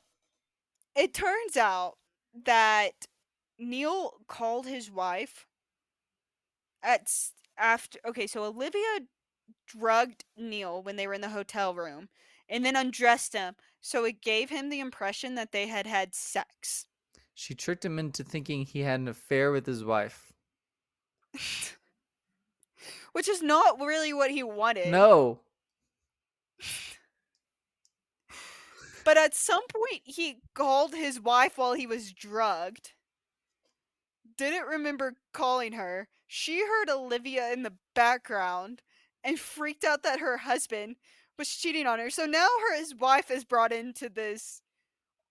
it turns out that Neil called his wife at after okay, so Olivia drugged Neil when they were in the hotel room and then undressed him. So it gave him the impression that they had had sex. She tricked him into thinking he had an affair with his wife. *laughs* Which is not really what he wanted. No. *laughs* But at some point, he called his wife while he was drugged. Didn't remember calling her. She heard Olivia in the background and freaked out that her husband was cheating on her. So now her his wife is brought into this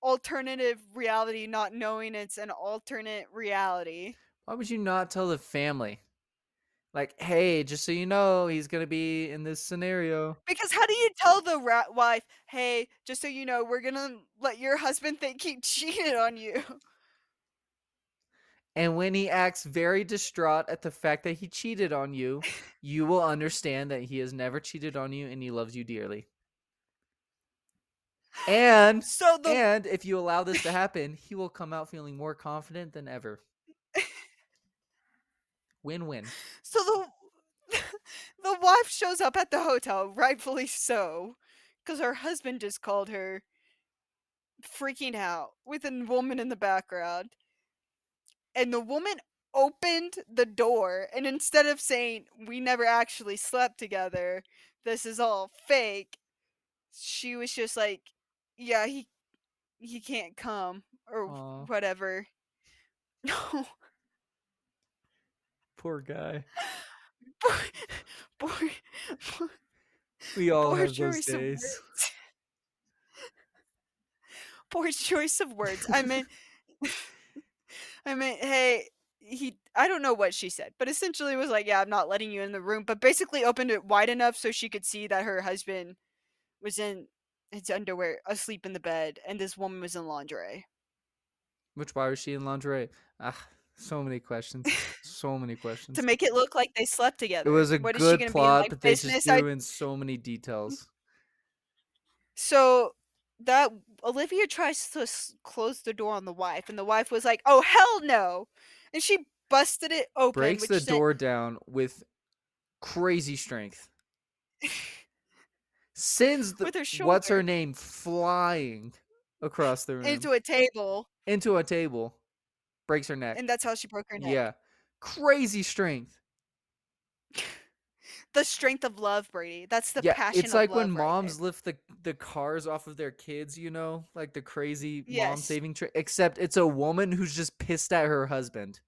alternative reality, not knowing it's an alternate reality. Why would you not tell the family? Like, hey, just so you know, he's gonna be in this scenario. Because how do you tell the ra- wife, hey, just so you know, we're gonna let your husband think he *laughs* cheated on you? And when he acts very distraught at the fact that he cheated on you, you will understand that he has never cheated on you and he loves you dearly. And So the and if you allow this to *laughs* happen, he will come out feeling more confident than ever. Win-win. So the *laughs* the wife shows up at the hotel, rightfully so, because her husband just called her, freaking out with a woman in the background, and the woman opened the door, and instead of saying we never actually slept together, this is all fake, she was just like, yeah, he he can't come or Aw. whatever. *laughs* No. Poor guy. *laughs* Poor, poor, poor, We all poor have those days. *laughs* Poor choice of words. I mean, I mean, hey, he. I don't know what she said, but essentially was like, "Yeah, I'm not letting you in the room," but basically opened it wide enough so she could see that her husband was in his underwear, asleep in the bed, and this woman was in lingerie. Which why was she in lingerie? Ah, *laughs* so many questions. *laughs* So many questions. To make it look like they slept together. It was a What good plot, but they just I in so many details. So that Olivia tries to s- close the door on the wife, and the wife was like, "Oh hell no!" and she busted it open. Breaks the sent- door down with crazy strength. Sends the With her what's her name flying across the room into a table, into a table. Breaks her neck. and that's how she broke her neck. Yeah. Crazy strength. The strength of love, Brady. That's the yeah, passion. it's like when right moms there. lift the the cars off of their kids, you know, like the crazy mom saving trick. Except it's a woman who's just pissed at her husband.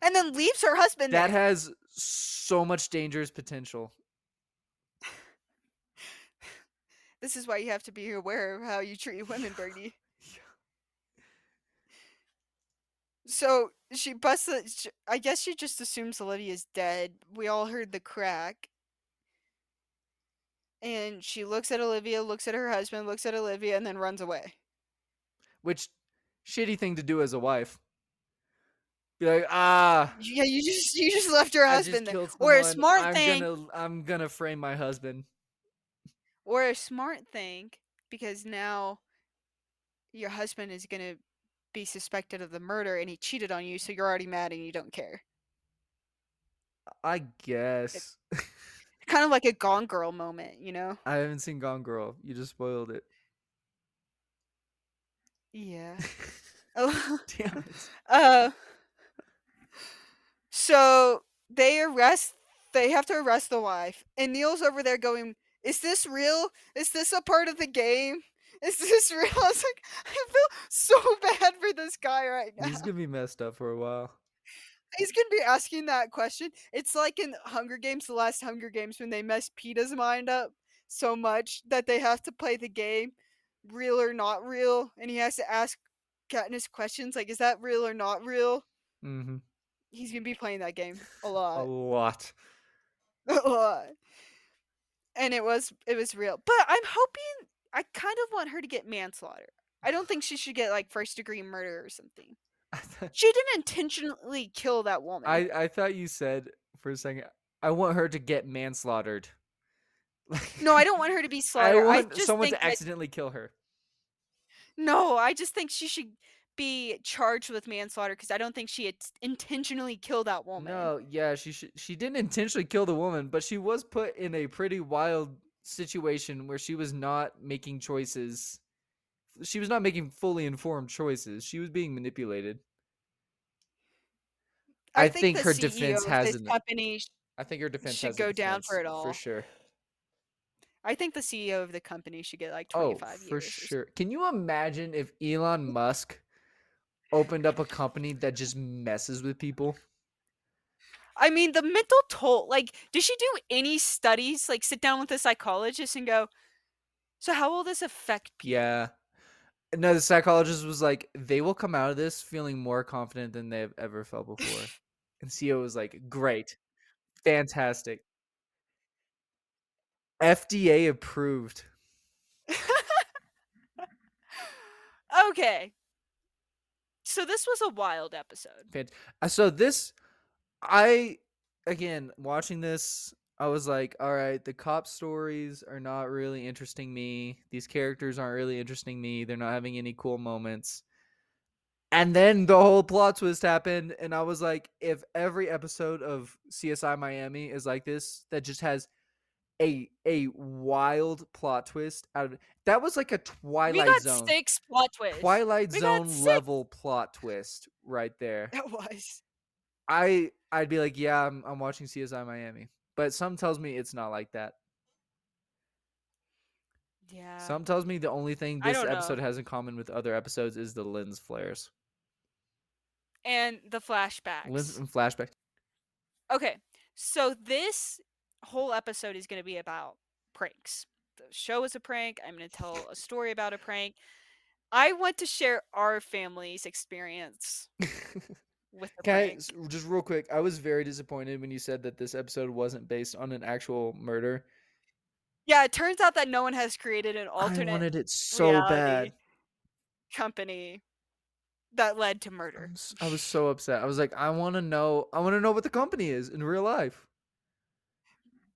and then leaves her husband That there. has so much dangerous potential. *laughs* This is why you have to be aware of how you treat women, Brady. So she busts. The, sh- I guess she just assumes Olivia's dead. We all heard the crack. And she looks at Olivia, looks at her husband, looks at Olivia, and then runs away. Which shitty thing to do as a wife. Be like, ah, Yeah, you just you just left your I just husband there. Or a smart I'm thing, Gonna, I'm gonna frame my husband. or a smart thing, because now your husband is gonna be suspected of the murder, and he cheated on you, so you're already mad and you don't care. I guess. *laughs* Kind of like a Gone Girl moment, you know? I haven't seen Gone Girl. You just spoiled it. Yeah. *laughs* Oh. Damn *laughs* it. Uh, so they arrest. They have to arrest the wife, and Neil's over there going, "Is this real? Is this a part of the game? Is this real?" *laughs* I was like, I feel so *laughs* bad for this guy right now. He's gonna be messed up for a while. He's gonna be asking that question. It's like in Hunger Games, the last Hunger Games, when they mess Peeta's mind up so much that they have to play the game, real or not real, and he has to ask Katniss questions like, "Is that real or not real?" Mm-hmm. He's gonna be playing that game a lot. A lot, lot. *laughs* a lot. And it was it was real, but I'm hoping. I kind of want her to get manslaughter. I don't think she should get like first degree murder or something. *laughs* She didn't intentionally kill that woman. I I thought you said for a second. I want her to get manslaughtered. No, I don't want her to be *laughs* I slaughtered. I, want just someone to that- accidentally kill her. no, I just think she should be charged with manslaughter because I don't think she had intentionally killed that woman. No, yeah, she should, she didn't intentionally kill the woman, but she was put in a pretty wild situation where she was not making choices. She was not making fully informed choices. She was being manipulated. I think the her CEO defense has an- company. I think her defense Should go down for it all. for sure. I think the CEO of the company should get like Oh, 25 for years. or s- sure. Can you imagine if Elon Musk opened up a company that just messes with people? I mean, the mental toll. Like, did she do any studies? Like, sit down with a psychologist and go, "So, how will this affect people?" Yeah. No, the psychologist was like, they will come out of this feeling more confident than they've ever felt before. *laughs* and CEO was like, great, fantastic. FDA approved. *laughs* okay. So this was a wild episode. Uh, So this, I again watching this, I was like, all right, the cop stories are not really interesting me. These characters aren't really interesting me. They're not having any cool moments. And then the whole plot twist happened, and I was like, if every episode of CSI Miami is like this, that just has a a wild plot twist out of it. That was like a we Twilight got Zone. six plot twists. Twilight We got Zone six- level plot twist right there. That was. I I'd be like, yeah, I'm I'm watching CSI Miami, but some tells me it's not like that. Yeah. Some tells me the only thing this don't know. episode has in common with other episodes is the lens flares, and the flashbacks. lens and flashback. Okay, so this whole episode is going to be about pranks. The show is a prank. I'm going to tell a story about a prank. I want to share our family's experience *laughs* with the Okay, prank. s- just real quick, I was very disappointed when you said that this episode wasn't based on an actual murder. Yeah, it turns out that no one has created an alternate. I wanted it so bad. company that led to murder. I was so upset. I was like, I want to know. I want to know what the company is in real life.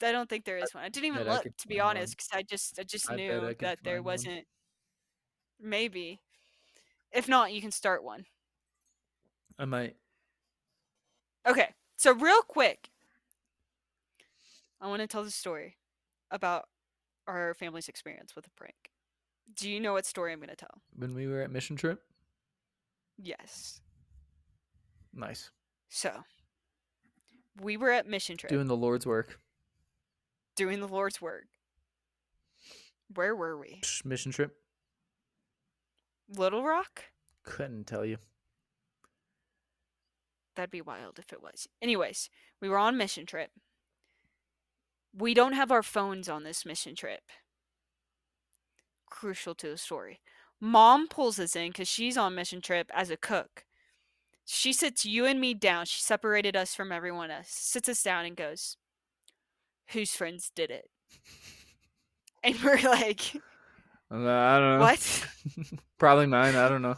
I don't think there is one. I didn't even I look, to be honest, because I just I just I bet I knew that there one. wasn't. Maybe. If not, you can start one. I might. Okay, so real quick, I want to tell the story about our family's experience with a prank. Do you know what story I'm going to tell? When we were at mission trip, Yes. nice, So, we were at mission trip doing the Lord's work. doing the Lord's work. Where were we? Mission trip. Little Rock? Couldn't tell you. That'd be wild if it was. Anyways, we were on mission trip. We don't have our phones on this mission trip. Crucial to the story. Mom pulls us in because she's on mission trip as a cook. She sits you and me down. She separated us from everyone else. Sits us down and goes, "Whose friends did it?" *laughs* And we're like, I don't know. "What?" *laughs* Probably mine. I don't know.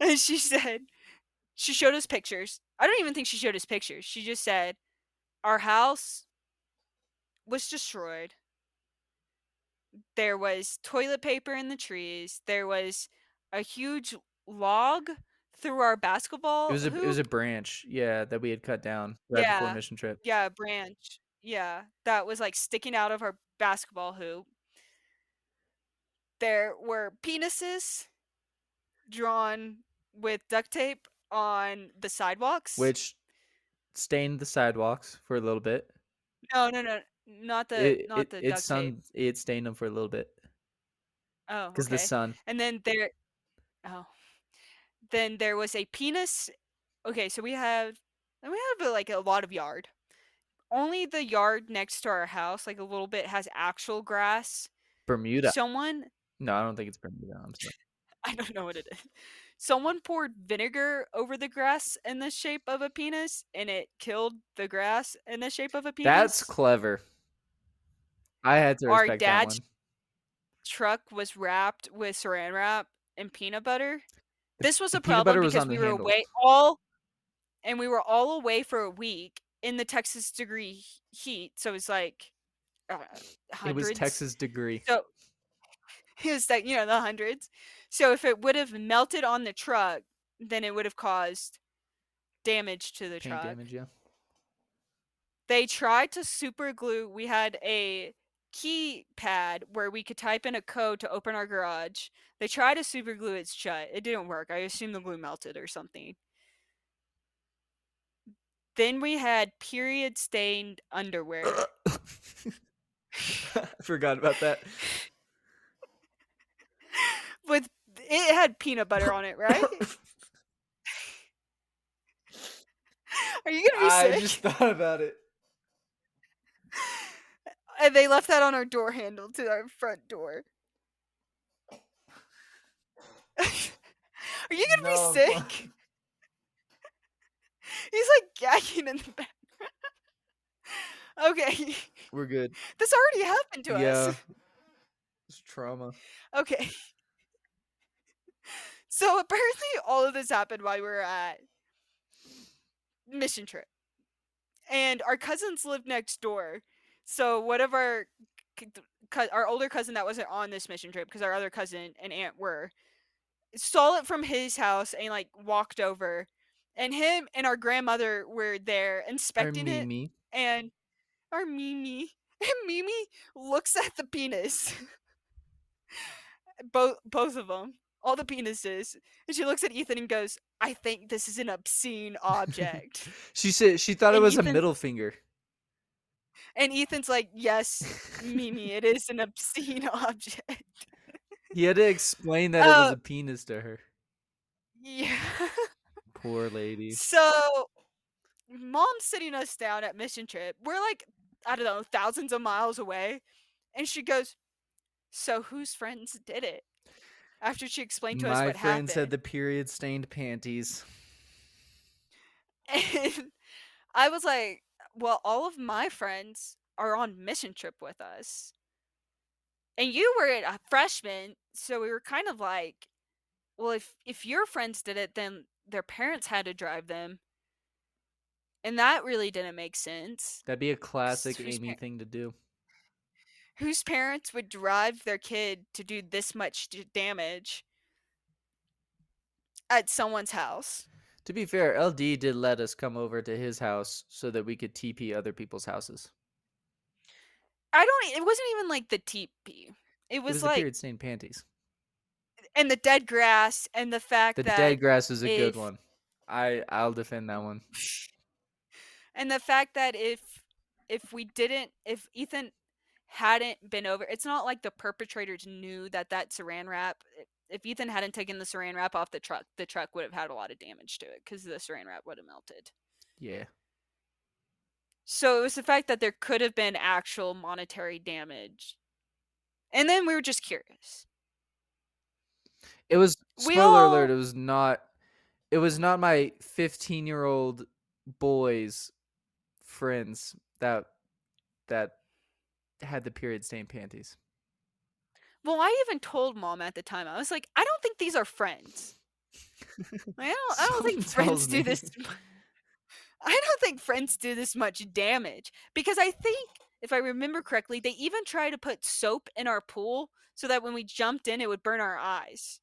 And she said, she showed us pictures. I don't even think she showed us pictures. She just said, our house was destroyed. There was toilet paper in the trees. There was a huge log through our basketball. It was a it was a branch, yeah, that we had cut down right before mission trip. yeah, a branch. Yeah, that was like sticking out of our basketball hoop. There were penises drawn with duct tape on the sidewalks. Which stained the sidewalks for a little bit. No, no, no, not the it not it, the it sun it stained them for a little bit Oh, because okay. the sun. And then there, oh, then there was a penis. Okay, so we have, and we have uh, like a lot of yard. Only the yard next to our house, like a little bit, has actual grass. Bermuda. Someone, no, I don't think it's Bermuda. I'm sorry. *laughs* I don't know what it is. Someone poured vinegar over the grass in the shape of a penis, and it killed the grass in the shape of a penis. That's clever. I had to Our dad's truck was wrapped with saran wrap and peanut butter. This was a problem was because we were away all and we were all away for a week in the Texas degree heat, so it's like uh, It was. Texas degree. So it that you know the hundreds. So if it would have melted on the truck, then it would have caused damage to the Paint truck. damage, yeah. They tried to super glue. We had a keypad where we could type in a code to open our garage. They tried to super glue it shut. It didn't work. I assume the glue melted or something. Then we had period stained underwear. *laughs* I forgot about that. *laughs* With it had peanut butter on it, right? Are you gonna be I sick? I just thought about it. And they left that on our door handle to our front door. *laughs* Are you gonna No, be sick? *laughs* He's like gagging in the back. *laughs* okay, We're good. this already happened to yeah. us. It's trauma. Okay. *laughs* So apparently all of this happened while we were at mission trip. And our cousins lived next door. So one of our our older cousin that wasn't on this mission trip because our other cousin and aunt were saw it from his house and like walked over. And him and our grandmother were there inspecting it Mimi. and our Mimi *laughs* and Mimi looks at the penis. *laughs* both both of them, all the penises, and she looks at Ethan and goes, "I think this is an obscene object." *laughs* She said she thought it was Ethan- a middle finger. and Ethan's like, "Yes, Mimi, it is an obscene *laughs* object." He had to explain that it was Uh, a penis to her. yeah. Poor *laughs* lady. So, mom's sitting us down at mission trip. We're like, I don't know, thousands of miles away. And she goes, So whose friends did it? After she explained to us My what friend said happened. the period stained panties. And *laughs* I was like, Well, all of my friends are on mission trip with us. And you were a freshman, so we were kind of like, well, if if your friends did it, then their parents had to drive them. And that really didn't make sense. That'd be a classic Amy thing to do. Whose parents would drive their kid to do this much d- damage at someone's house? To be fair, LD did let us come over to his house so that we could TP other people's houses. I don't. It wasn't even like the TP. It It was, was like period stained panties. and the dead grass and the fact that The that dead grass is a if- good one. I I'll defend that one. *laughs* and the fact that if if we didn't if ethan hadn't been over it's not like the perpetrators knew that that saran wrap eh, if ethan hadn't taken the saran wrap off the truck the truck would have had a lot of damage to it because the saran wrap would have melted. Yeah. so it was the fact that there could have been actual monetary damage. And then we were just curious. It was spoiler alert, it was not it was not my 15-year-old boys friends that that had the period stained panties. well i even told mom at the time i was like i don't think these are friends *laughs* I don't. I don't think friends tells do this. *laughs* I don't think friends do this much damage because I think, if I remember correctly, they even tried to put soap in our pool so that when we jumped in, it would burn our eyes.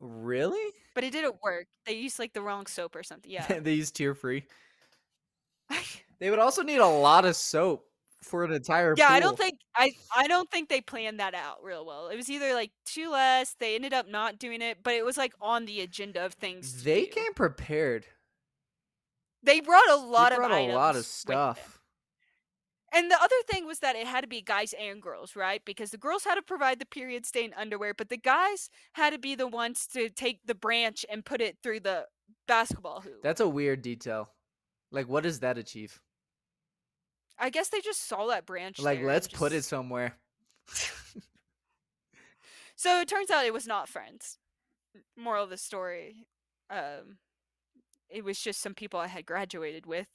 Really? But it didn't work. They used like the wrong soap or something. *laughs* Yeah. they use tear free. They would also need a lot of soap for an entire yeah, I don't think I. I don't think they planned that out real well. It was either like two less. They ended up not doing it, but it was like on the agenda of things. they came prepared. They brought a lot they of brought a lot of items with them. stuff. And the other thing was that it had to be guys and girls, right? Because the girls had to provide the period stain underwear, but the guys had to be the ones to take the branch and put it through the basketball hoop. That's a weird detail. Like, what does that achieve? I guess they just saw that branch. Like, let's put it somewhere. *laughs* So it turns out it was not friends. Moral of the story, um, it was just some people I had graduated with.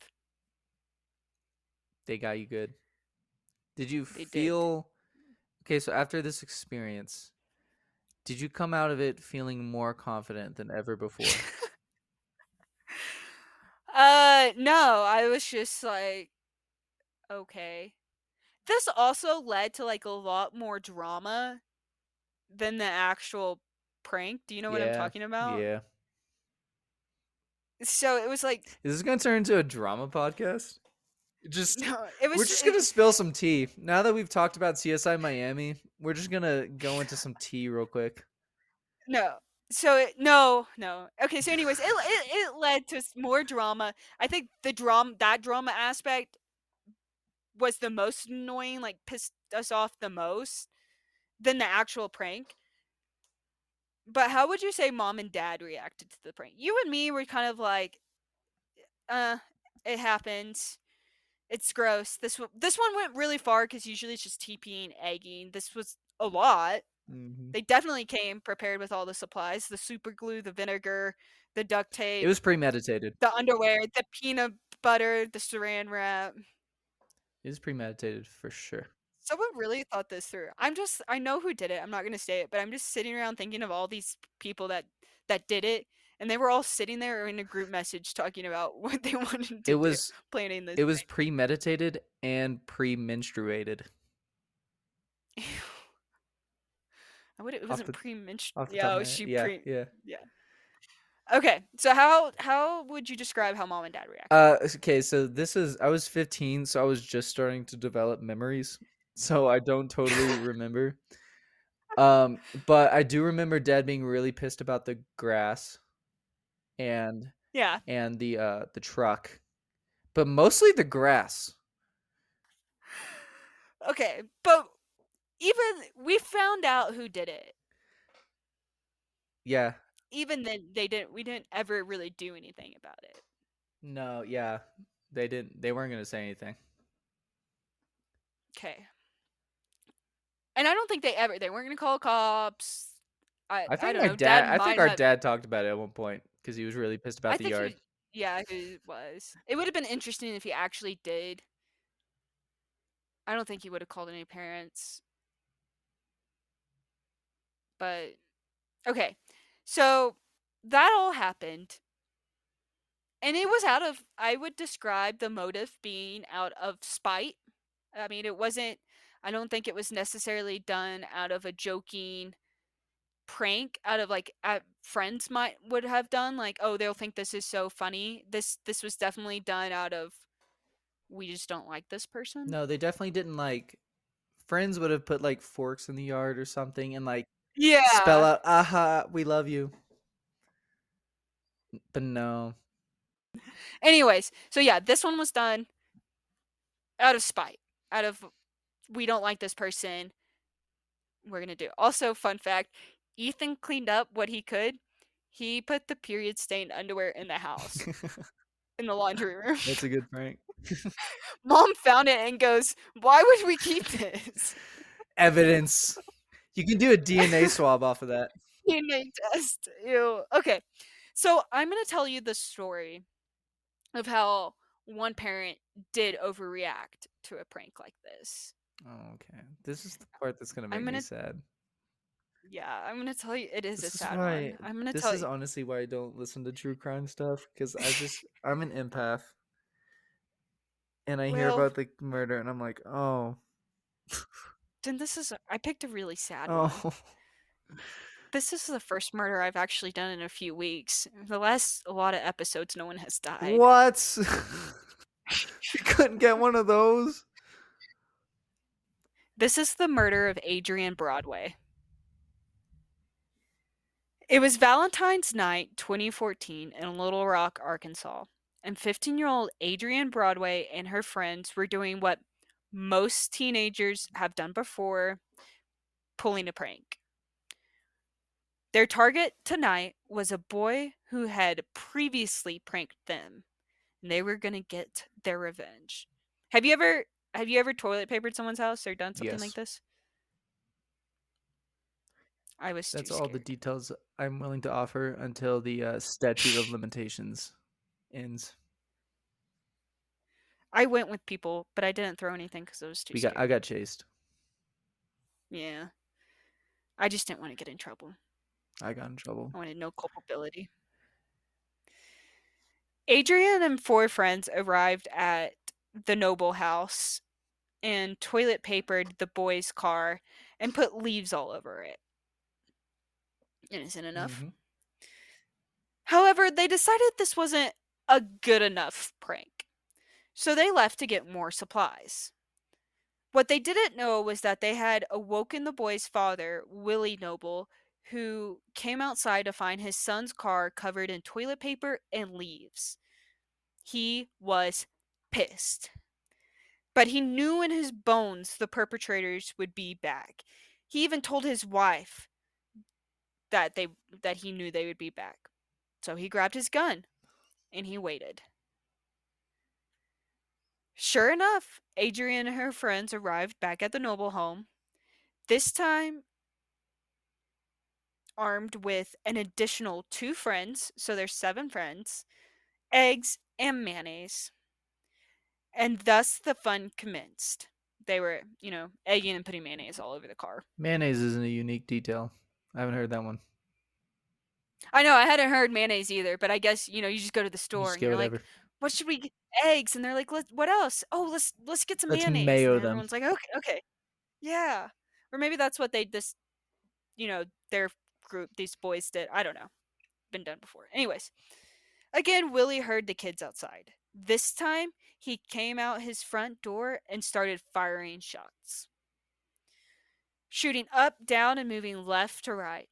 They got you good. Did you They did. feel okay? So after this experience, did you come out of it feeling more confident than ever before? *laughs* Uh, no, I was just like, okay. This also led to like a lot more drama than the actual prank. Do you know what I'm talking about? Yeah. So it was like, Is this gonna turn into a drama podcast? Just no, it was. we're just it- gonna spill some tea. Now that we've talked about CSI Miami, we're just gonna go into some tea real quick. No. So it, no, no. Okay. So, anyways, it, it it led to more drama. I think the drama that drama aspect was the most annoying. Like pissed us off the most than the actual prank. But how would you say mom and dad reacted to the prank? You and me were kind of like, uh, it happens. It's gross. This one, this one went really far because usually it's just TPing, egging. This was a lot. Mhm. They definitely came prepared with all the supplies: the super glue, the vinegar, the duct tape, It was premeditated. the underwear, the peanut butter, the saran wrap. It was premeditated for sure. Someone really thought this through. I'm just I know who did it. I'm not gonna say it, but I'm just sitting around thinking of all these people that that did it, and they were all sitting there in a group message talking about *laughs* what they wanted to It do, was planning this. it was premeditated and pre-menstruated. thing. I would it wasn't pre-menstrual. Yeah, oh, she yeah, pre. yeah. Okay, so how how would you describe how mom and dad reacted? Uh, okay, so this is I was 15, so I was just starting to develop memories, so I don't totally *laughs* remember. Um, but I do remember dad being really pissed about the grass and yeah. and the uh the truck, but mostly the grass. Okay, but even we found out who did it. Yeah. Even then, they didn't. We didn't ever really do anything about it. No, yeah. They didn't they weren't going to say anything. Okay. And I don't think they ever. They weren't gonna call cops. I, I think don't my know. dad, I think our have- dad talked about it at one point cuz he was really pissed about I the yard. Yeah, he was. It would have been interesting if he actually did. I don't think he would have called any parents. But okay. So that all happened. And it was out of I would describe the motive being out of spite. I mean, it wasn't I don't think it was necessarily done out of a joking prank out of like friends might would have done like oh they'll think this is so funny this this was definitely done out of we just don't like this person No, they definitely didn't like friends would have put like forks in the yard or something and like yeah. spell out aha we love you. But no. Anyways so yeah this one was done out of spite out of we don't like this person. We're gonna do. Also fun fact ethan cleaned up what he could. He put the period stained underwear in the house *laughs* in the laundry room. That's a good prank *laughs* mom found it and goes why would we keep this? Evidence you can do a dna swab off of that *laughs* DNA test. Ew. Okay. So I'm gonna tell you the story of how one parent did overreact to a prank like this. oh, okay this is the part that's gonna make I'm me gonna- sad Yeah, I'm gonna tell you it is this a is sad why one. I'm gonna this tell is you. honestly why i don't listen to true crime stuff because i just i'm an empath and i hear about the murder and i'm like oh *laughs* Then this is I picked a really sad one. oh *laughs* This is the first murder I've actually done in a few weeks. The last a lot of episodes, no one has died. What? *laughs* you couldn't get one of those? This is the murder of Adrian Broadway. It was Valentine's night 2014 in Little Rock, Arkansas, and 15 year old Adrian Broadway and her friends were doing what most teenagers have done before pulling a prank. Their target tonight was a boy who had previously pranked them, and they were going to get their revenge. Have you ever have you ever toilet papered someone's house or done something Yes. like this? I was That's all the details I'm willing to offer until the uh, statute of *laughs* limitations ends. I went with people, but I didn't throw anything because I was too We scared. got I got chased. yeah, I just didn't want to get in trouble. I got in trouble. I wanted no culpability. Adrian and four friends arrived at the Noble house and toilet papered the boy's car and put leaves all over it. Innocent enough. Mhm. However, they decided this wasn't a good enough prank, so they left to get more supplies. What they didn't know was that they had awoken the boy's father, Willie Noble, who came outside to find his son's car covered in toilet paper and leaves. He was pissed. But he knew in his bones the perpetrators would be back. He even told his wife that they that he knew they would be back. So he grabbed his gun and he waited. Sure enough, Adrian and her friends arrived back at the Noble home. This time armed with an additional two friends, so there's seven friends, eggs, and mayonnaise. And thus the fun commenced. They were, you know, egging and putting mayonnaise all over the car. Mayonnaise isn't a unique detail. I haven't heard that one. I know I hadn't heard mayonnaise either, but I guess you know you just go to the store just and you're whatever. like, "What should we get?" Eggs, and they're like, Let, "What else? Oh, let's let's get some Let's mayonnaise." mayo and them. everyone's like, "Okay, okay, yeah." Or maybe that's what they just, you know, their group, these boys did. I don't know. Been done before. Anyways, again, Willie heard the kids outside. This time, he came out his front door and started firing shots, shooting up, down, and moving left to right.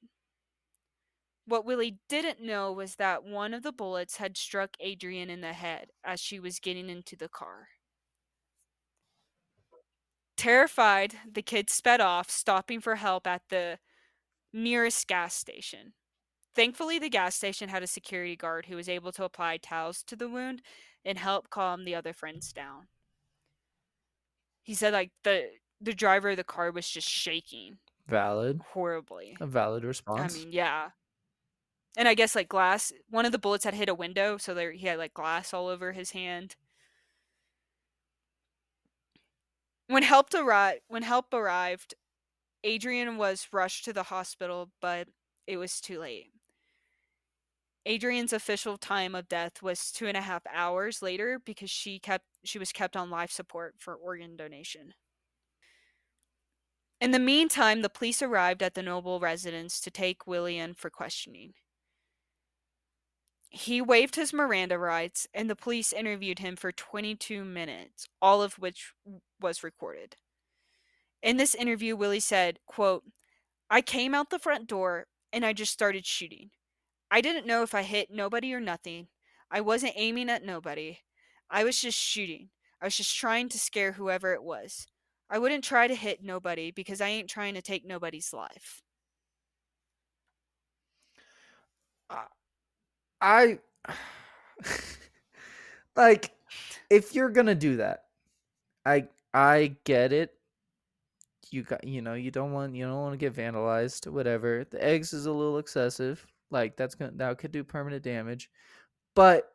What Willie didn't know was that one of the bullets had struck Adrian in the head as she was getting into the car. Terrified, the kid sped off, stopping for help at the nearest gas station. Thankfully, the gas station had a security guard who was able to apply towels to the wound and help calm the other friends down. He said like the the driver of the car was just shaking Valid. horribly. A valid response. I mean, yeah. And I guess like glass, one of the bullets had hit a window, so there he had like glass all over his hand. When help arrived, when help arrived, Adrian was rushed to the hospital, but it was too late. Adrian's official time of death was two and a half hours later because she kept she was kept on life support for organ donation. In the meantime, the police arrived at the Noble residence to take Willie in for questioning. He waived his Miranda rights, and the police interviewed him for 22 minutes, all of which was recorded. In this interview, Willie said, quote, I came out the front door and I just started shooting. I didn't know if I hit nobody or nothing. I wasn't aiming at nobody. I was just shooting. I was just trying to scare whoever it was. I wouldn't try to hit nobody because I ain't trying to take nobody's life. I *sighs* like if you're gonna do that, I I get it. You got you know you don't want you don't want to get vandalized whatever. The eggs is a little excessive. Like that's gonna that could do permanent damage, but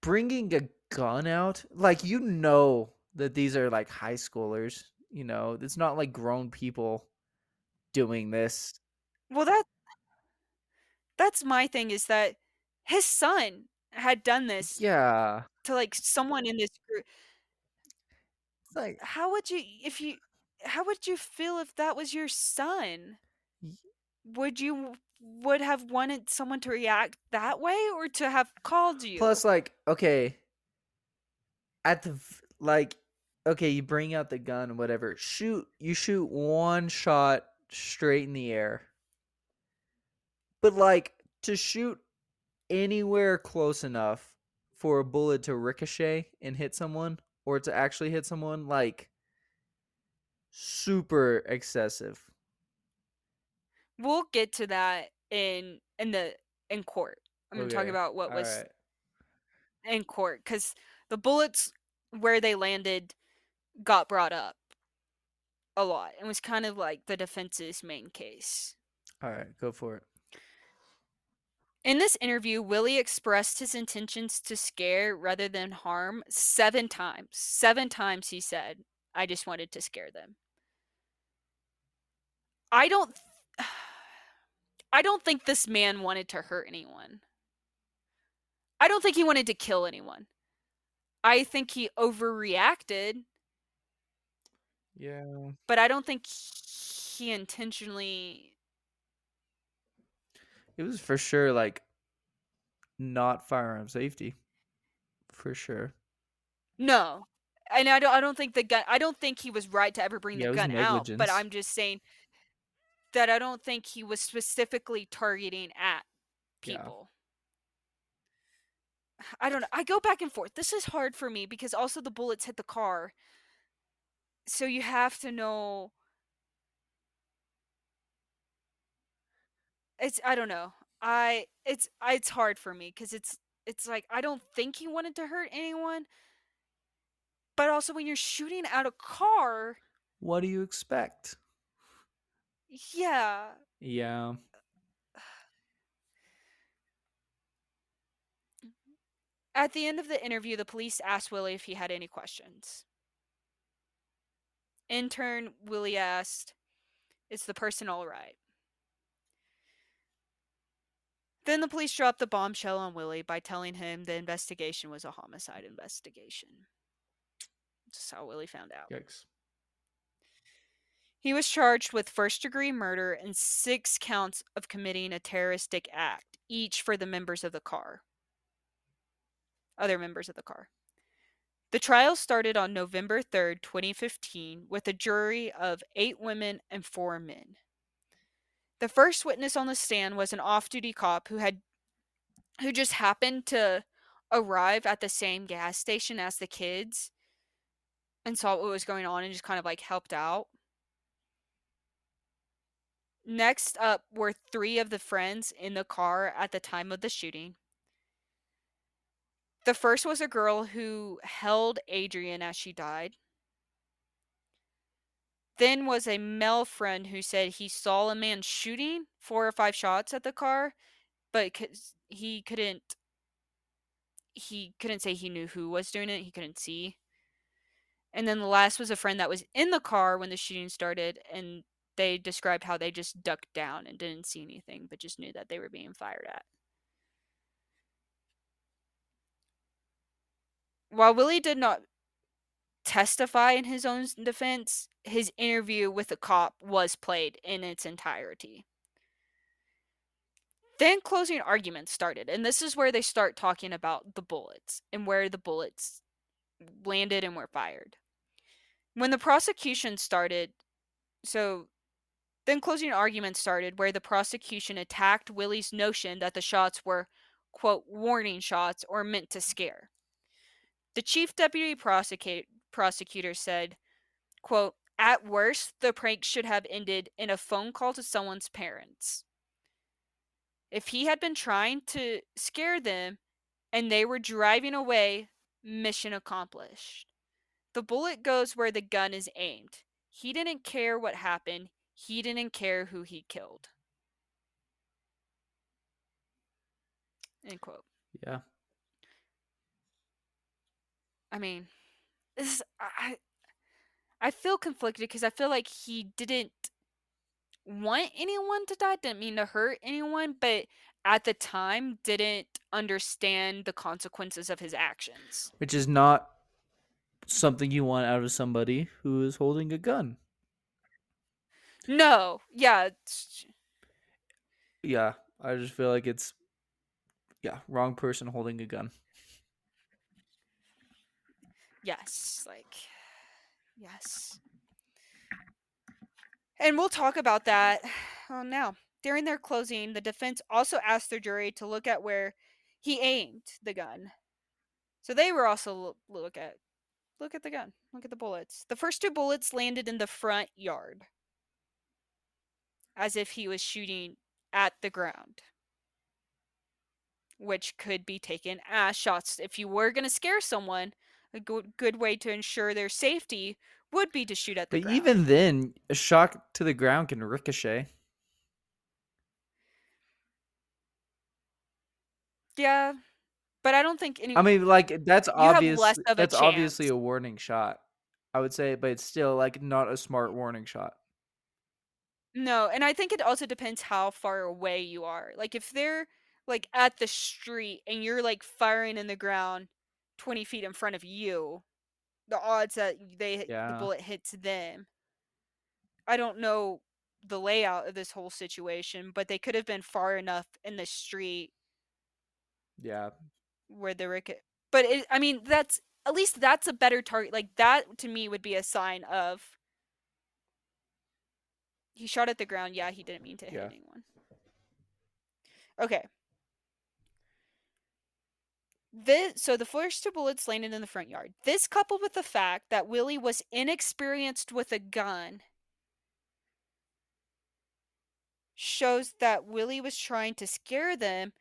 bringing a gun out like you know that these are like high schoolers. You know it's not like grown people doing this. Well, that that's my thing is that his son had done this Yeah, to like someone in this group. it's like How would you if you how would you feel if that was your son? Would you would have wanted someone to react that way or to have called you? Plus, like, okay, at the like, okay, you bring out the gun whatever. Shoot, you shoot one shot straight in the air. But like to shoot anywhere close enough for a bullet to ricochet and hit someone, or to actually hit someone, like super excessive. we'll get to that in in the in court. I'm going to talk about what was alright. in court cuz the bullets where they landed got brought up a lot and was kind of like the defense's main case. All right, go for it. In this interview, Willie expressed his intentions to scare rather than harm seven times. Seven times he said, I just wanted to scare them. I don't *sighs* I don't think this man wanted to hurt anyone. I don't think he wanted to kill anyone. I think he overreacted, Yeah. but I don't think he intentionally. It was for sure like not firearm safety. For sure. No, and I don't. I don't think the gun. I don't think he was right to ever bring Yeah, the gun out. But. I'm just saying that I don't think he was specifically targeting at Yeah. people. I don't know. I go back and forth. This is hard for me because also the bullets hit the car. So you have to know it's I don't know. I it's I, it's hard for me cuz it's it's like I don't think he wanted to hurt anyone. But also when you're shooting at a car, What do you expect? yeah. Yeah. At the end of the interview, the police asked Willie if he had any questions. In turn, Willie asked, Is the person all right? Then the police dropped the bombshell on Willie by telling him the investigation was a homicide investigation. That's how Willie found out. Yikes. He was charged with first degree murder and six counts of committing a terroristic act, each for the members of the car. Other members of the car. The trial started on November 3rd, 2015, with a jury of eight women and four men. The first witness on the stand was an off duty cop who had who just happened to arrive at the same gas station as the kids and saw what was going on and just kind of like helped out. Next up were three of the friends in the car at the time of the shooting. The first was a girl who held Adrian as she died. Then was a male friend who said he saw a man shooting four or five shots at the car, but he couldn't he couldn't say he knew who was doing it. He couldn't see. And then the last was a friend that was in the car when the shooting started and they described how they just ducked down and didn't see anything but just knew that they were being fired at. While Willie did not testify in his own defense, his interview with the cop was played in its entirety. Then closing arguments started, and this is where they start talking about the bullets and where the bullets landed and were fired. When the prosecution started, so then closing arguments started where the prosecution attacked Willie's notion that the shots were, quote, warning shots or meant to scare. The chief deputy prosecutor prosecutor said, quote, at worst, the prank should have ended in a phone call to someone's parents. If he had been trying to scare them and they were driving away, mission accomplished. The bullet goes where the gun is aimed. He didn't care what happened. He didn't care who he killed. End quote. Yeah. I mean, this I I feel conflicted because I feel like he didn't want anyone to die, didn't mean to hurt anyone, but at the time didn't understand the consequences of his actions. Which is not something you want out of somebody who is holding a gun. No, yeah, Yeah. I just feel like it's yeah, wrong person holding a gun. Yes, like yes. And we'll talk about that um, now. During their closing, the defense also asked their jury to look at where he aimed the gun. So they were also lo- look at look at the gun. Look at the bullets. The first two bullets landed in the front yard. As if he was shooting at the ground. Which could be taken as shots. If you were going to scare someone, a good, good way to ensure their safety would be to shoot at the But ground. even then, a shock to the ground can ricochet. yeah, but I don't think any. I mean, like eh, that's obvious. less of a That's obviously a warning shot. I would say, but it's still like not a smart warning shot. No, and I think it also depends how far away you are. Like if they're like at the street and you're like firing in the ground 20 feet in front of you, the odds that they the bullet hits them. I don't know the layout of this whole situation, but they could have been far enough in the street Yeah. where the ricket. But it, I mean, that's at least that's a better target. Like that to me would be a sign of he shot at the ground. Yeah, he didn't mean to hit Yeah. anyone. Okay. This so the first two bullets landed in the front yard. This coupled with the fact that Willie was inexperienced with a gun shows that Willie was trying to scare them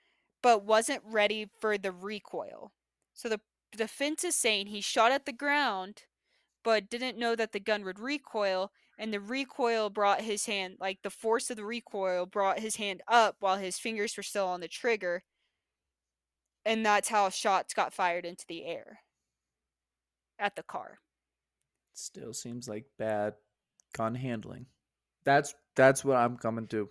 but wasn't ready for the recoil. So the defense is saying he shot at the ground but didn't know that the gun would recoil and the recoil brought his hand like the force of the recoil brought his hand up while his fingers were still on the trigger and that's how shots got fired into the air at the car. Still seems like bad gun handling. That's that's what I'm coming to.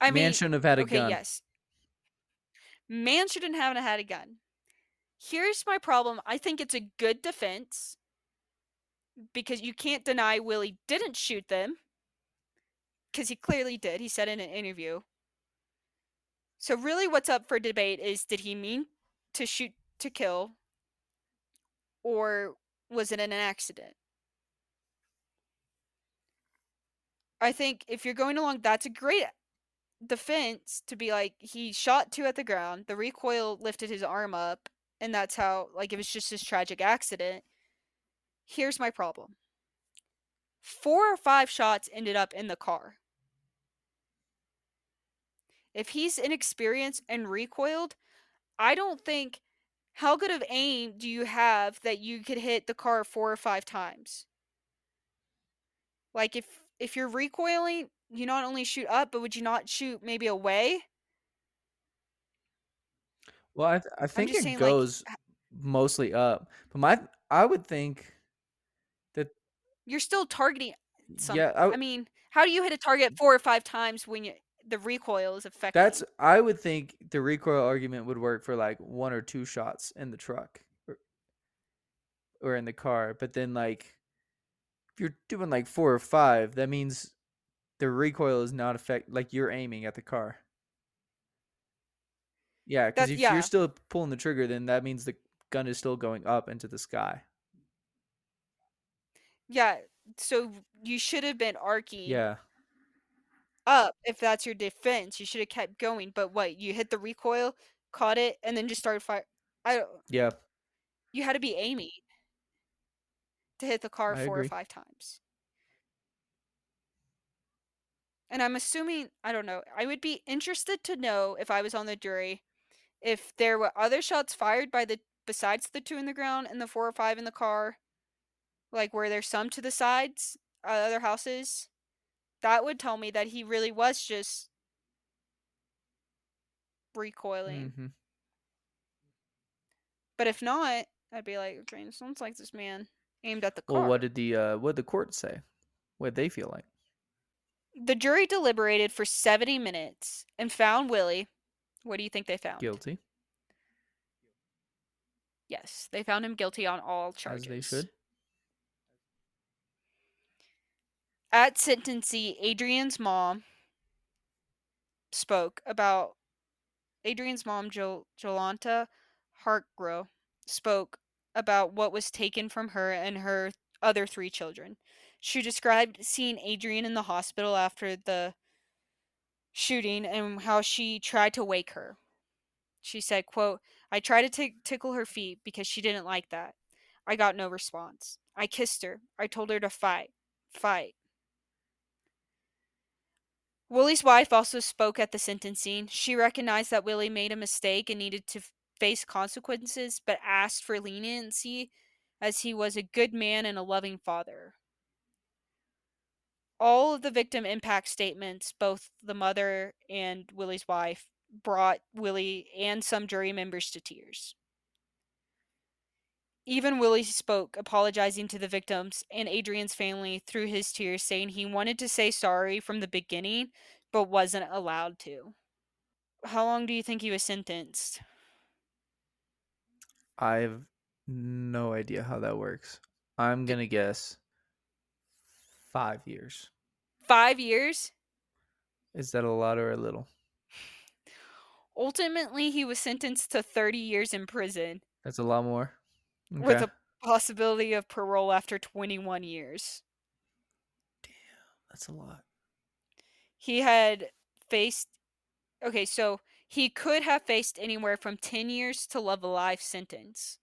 I Man mean, shouldn't have had a okay, gun. yes. Man shouldn't have had a gun. Here's my problem. I think it's a good defense because you can't deny Willie didn't shoot them because he clearly did. He said in an interview. So really what's up for debate is did he mean to shoot to kill or was it an accident? I think if you're going along that's a great defense to be like he shot two at the ground, the recoil lifted his arm up and that's how like it was just this tragic accident. Here's my problem. Four or five shots ended up in the car. If he's inexperienced and recoiled, I don't think how good of aim do you have that you could hit the car four or five times? Like if if you're recoiling, you not only shoot up, but would you not shoot maybe away? Well, I th- I think it saying, like, goes mostly up, but my I would think that You're still targeting something. yeah, I, I w- mean, how do you hit a target four or five times when you the recoil is affecting? that's I would think the recoil argument would work for like one or two shots in the truck or, or in the car, but then like if you're doing like four or five, that means the recoil is not affect like you're aiming at the car. Yeah, because if yeah. you're still pulling the trigger, then that means the gun is still going up into the sky. yeah. So you should have been arcing Yeah. Up if that's your defense. You should have kept going. But what? You hit the recoil, caught it, and then just started fire. I don't. Yeah. You had to be aiming to hit the car I four agree. or five times. And I'm assuming, I don't know, I would be interested to know if I was on the jury if there were other shots fired by the besides the two in the ground and the four or five in the car. Like were there some to the sides, uh, other houses? That would tell me that he really was just recoiling. Mm-hmm. But if not, I'd be like, okay, it sounds like this man aimed at the car. Well, what did the uh what did the court say? What did they feel like? The jury deliberated for 70 minutes and found Willie. What do you think they found? Guilty, Yes, they found him guilty on all charges. as they should. At sentencing, Adrian's mom spoke about Adrian's mom, jo- Jolanta Hartgrove, spoke about what was taken from her and her other three children. She described seeing Adrian in the hospital after the shooting and how she tried to wake her. She said, quote, I tried to tick tickle her feet because she didn't like that. I got no response. I kissed her. I told her to fight. Fight. Willie's wife also spoke at the sentencing. She recognized that Willie made a mistake and needed to face consequences, but asked for leniency as he was a good man and a loving father. All of the victim impact statements, both the mother and Willie's wife, brought Willie and some jury members to tears. Even Willie spoke, apologizing to the victims and Adrian's family through his tears, saying he wanted to say sorry from the beginning, but wasn't allowed to. how long do you think he was sentenced? I have no idea how that works. I'm gonna guess five years. Five years. Is that a lot or a little? *sighs* Ultimately, he was sentenced to 30 years in prison That's a lot more. With a possibility of parole after 21 years. Damn, that's a lot. He had faced. Okay, so he could have faced anywhere from 10 years to live a life sentence.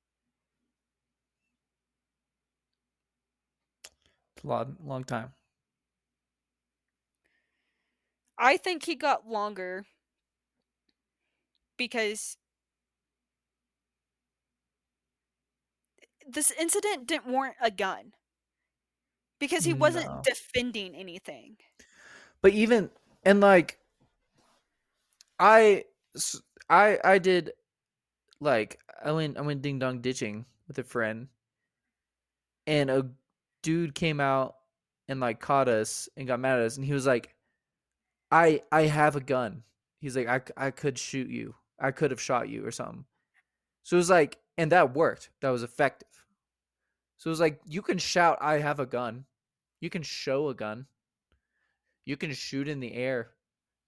It's a lot, long time. I think he got longer because this incident didn't warrant a gun because he wasn't No. defending anything. But even and like, I I I did, like, I went, I went ding dong ditching with a friend, and a dude came out and like caught us and got mad at us, and he was like, "I, I have a gun." He's like, "I, I could shoot you. I could have shot you or something." So it was like, and that worked. That was effective. So it was like, you can shout, "I have a gun." You can show a gun. You can shoot in the air,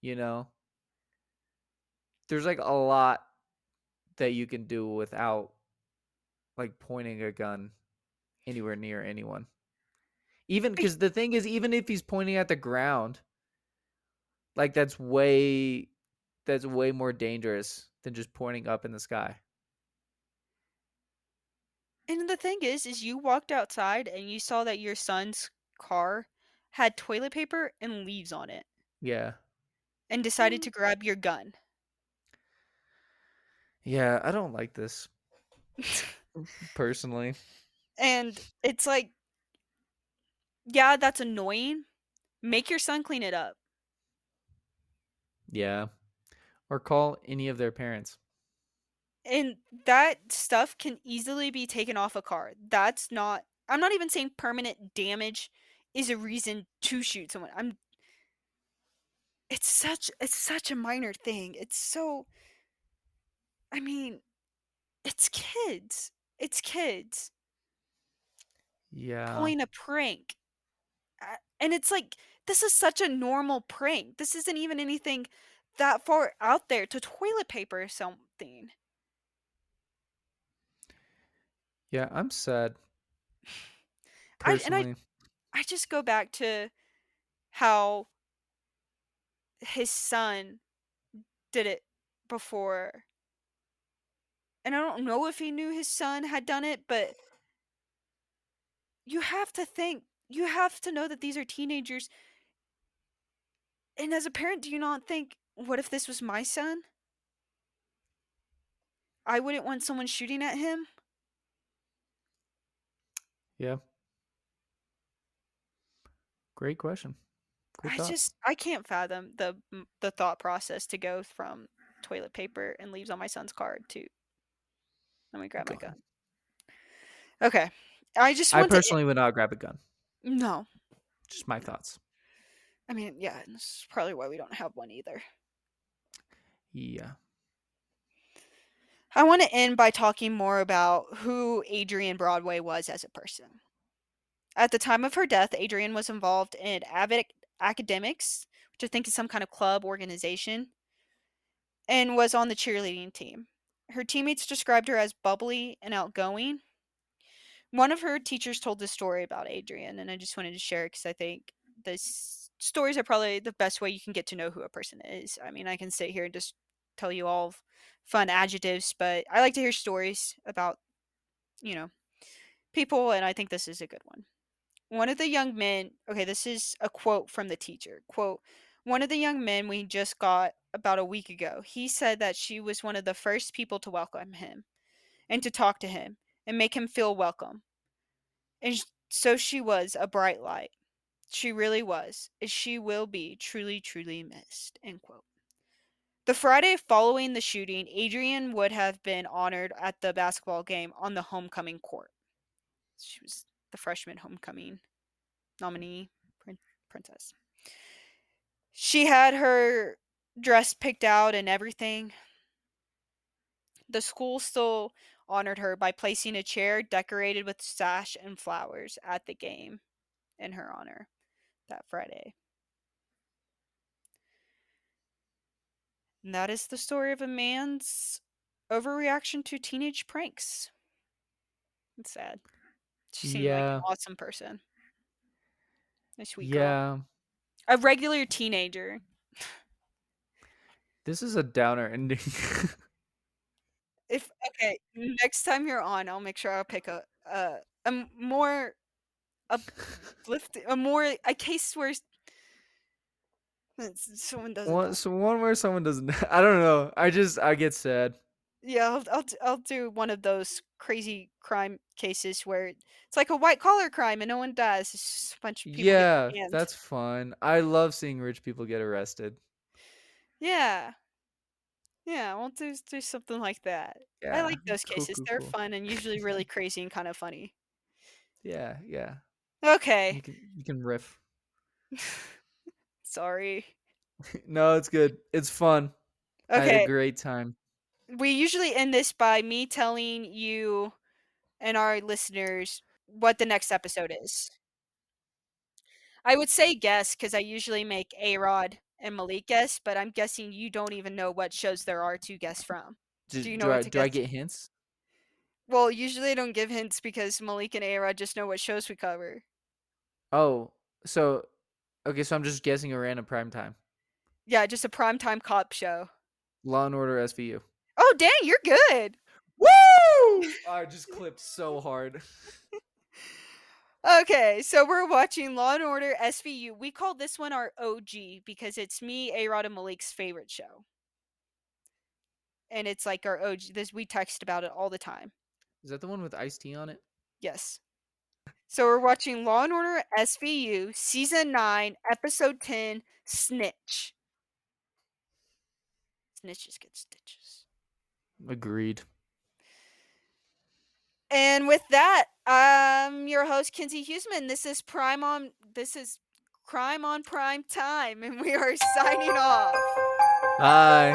you know. There's like a lot that you can do without like pointing a gun anywhere near anyone. Even because the thing is, even if he's pointing at the ground, like that's way that's way more dangerous than just pointing up in the sky. And the thing is, is you walked outside and you saw that your son's car had toilet paper and leaves on it Yeah. and decided hmm. to grab your gun. Yeah, I don't like this *laughs* personally. and it's like, yeah, that's annoying. Make your son clean it up. Yeah. Or call any of their parents. And that stuff can easily be taken off a car. That's not, I'm not even saying permanent damage is a reason to shoot someone. I'm, it's such, it's such a minor thing. It's so, I mean, it's kids. It's kids. Yeah. pulling a prank. And it's like, this is such a normal prank. This isn't even anything that far out there to toilet paper or something. Yeah, I'm sad. I- and I-. I just go back to how his son did it before. And I don't know if he knew his son had done it, but you have to think, you have to know that these are teenagers. And as a parent, do you not think, what if this was my son? I wouldn't want someone shooting at him. Yeah. Great question. I thought. just I can't fathom the the thought process to go from toilet paper and leaves on my son's card to let me grab my Gun. Okay. I just I personally would not grab a gun. no. Just my thoughts. I mean, yeah, and this is probably why we don't have one either. Yeah. I want to end by talking more about who Adrian Broadway was as a person. At the time of her death, Adrian was involved in Avid Academics, which I think is some kind of club organization, and was on the cheerleading team. Her teammates described her as bubbly and outgoing. One of her teachers told this story about Adrian, and I just wanted to share it because I think this stories are probably the best way you can get to know who a person is. I mean, I can sit here and just tell you all fun adjectives, but I like to hear stories about, you know, people, and I think this is a good one. One of the young men, okay, this is a quote from the teacher. Quote, one of the young men we just got about a week ago, he said that she was one of the first people to welcome him and to talk to him and make him feel welcome. And so she was a bright light. She really was, and she will be truly, truly missed. End quote. The Friday following the shooting, Adrian would have been honored at the basketball game on the homecoming court. She was the freshman homecoming nominee prin- princess. She had her dress picked out and everything. The school still honored her by placing a chair decorated with sash and flowers at the game in her honor that Friday. And that is the story of a man's overreaction to teenage pranks. It's sad. She seemed like an awesome person. A sweet girl. Yeah. A regular teenager. This is a downer ending. *laughs* If okay, next time you're on, I'll make sure I'll pick a a, a more uplift a more a case where *laughs* someone doesn't. one, so one where someone doesn't. *laughs* I don't know. I just I get sad. Yeah, I'll, I'll I'll do one of those crazy crime cases where it's like a white collar crime and no one dies. It's just a bunch of people. Yeah, that's fun. I love seeing rich people get arrested. yeah. Yeah, we'll do do something like that. Yeah. I like *laughs* those cool, cases. cool, They're cool. fun and usually really crazy and kind of funny. Yeah, yeah. Okay. You can you can riff. Sorry. *laughs* no, it's good. It's fun. I had a great time. we usually end this by me telling you and our listeners what the next episode is. I would say guess because I usually make A Rod and Malik guess, but I'm guessing you don't even know what shows there are to guess from. Do, Do you do know what I do I get hints? Well, usually I don't give hints because Malik and A Rod just know what shows we cover. Oh, so okay, so I'm just guessing a random prime time. Yeah, just a primetime cop show. Law and Order SVU. Oh, dang, you're good. Woo! *laughs* I just clipped so hard. Okay, so we're watching Law and Order SVU. We call this one our OG because it's me, A Rod, and Malik's favorite show. And it's like our OG. This we text about it all the time. Is that the one with Ice T on it? Yes. So we're watching Law and Order SVU, season nine, episode ten, Snitch. Snitches get stitches. Agreed. And with that, I'm your host Kenzi Huseman. This is Prime on. This is Crime on Prime Time, and we are signing off. Bye.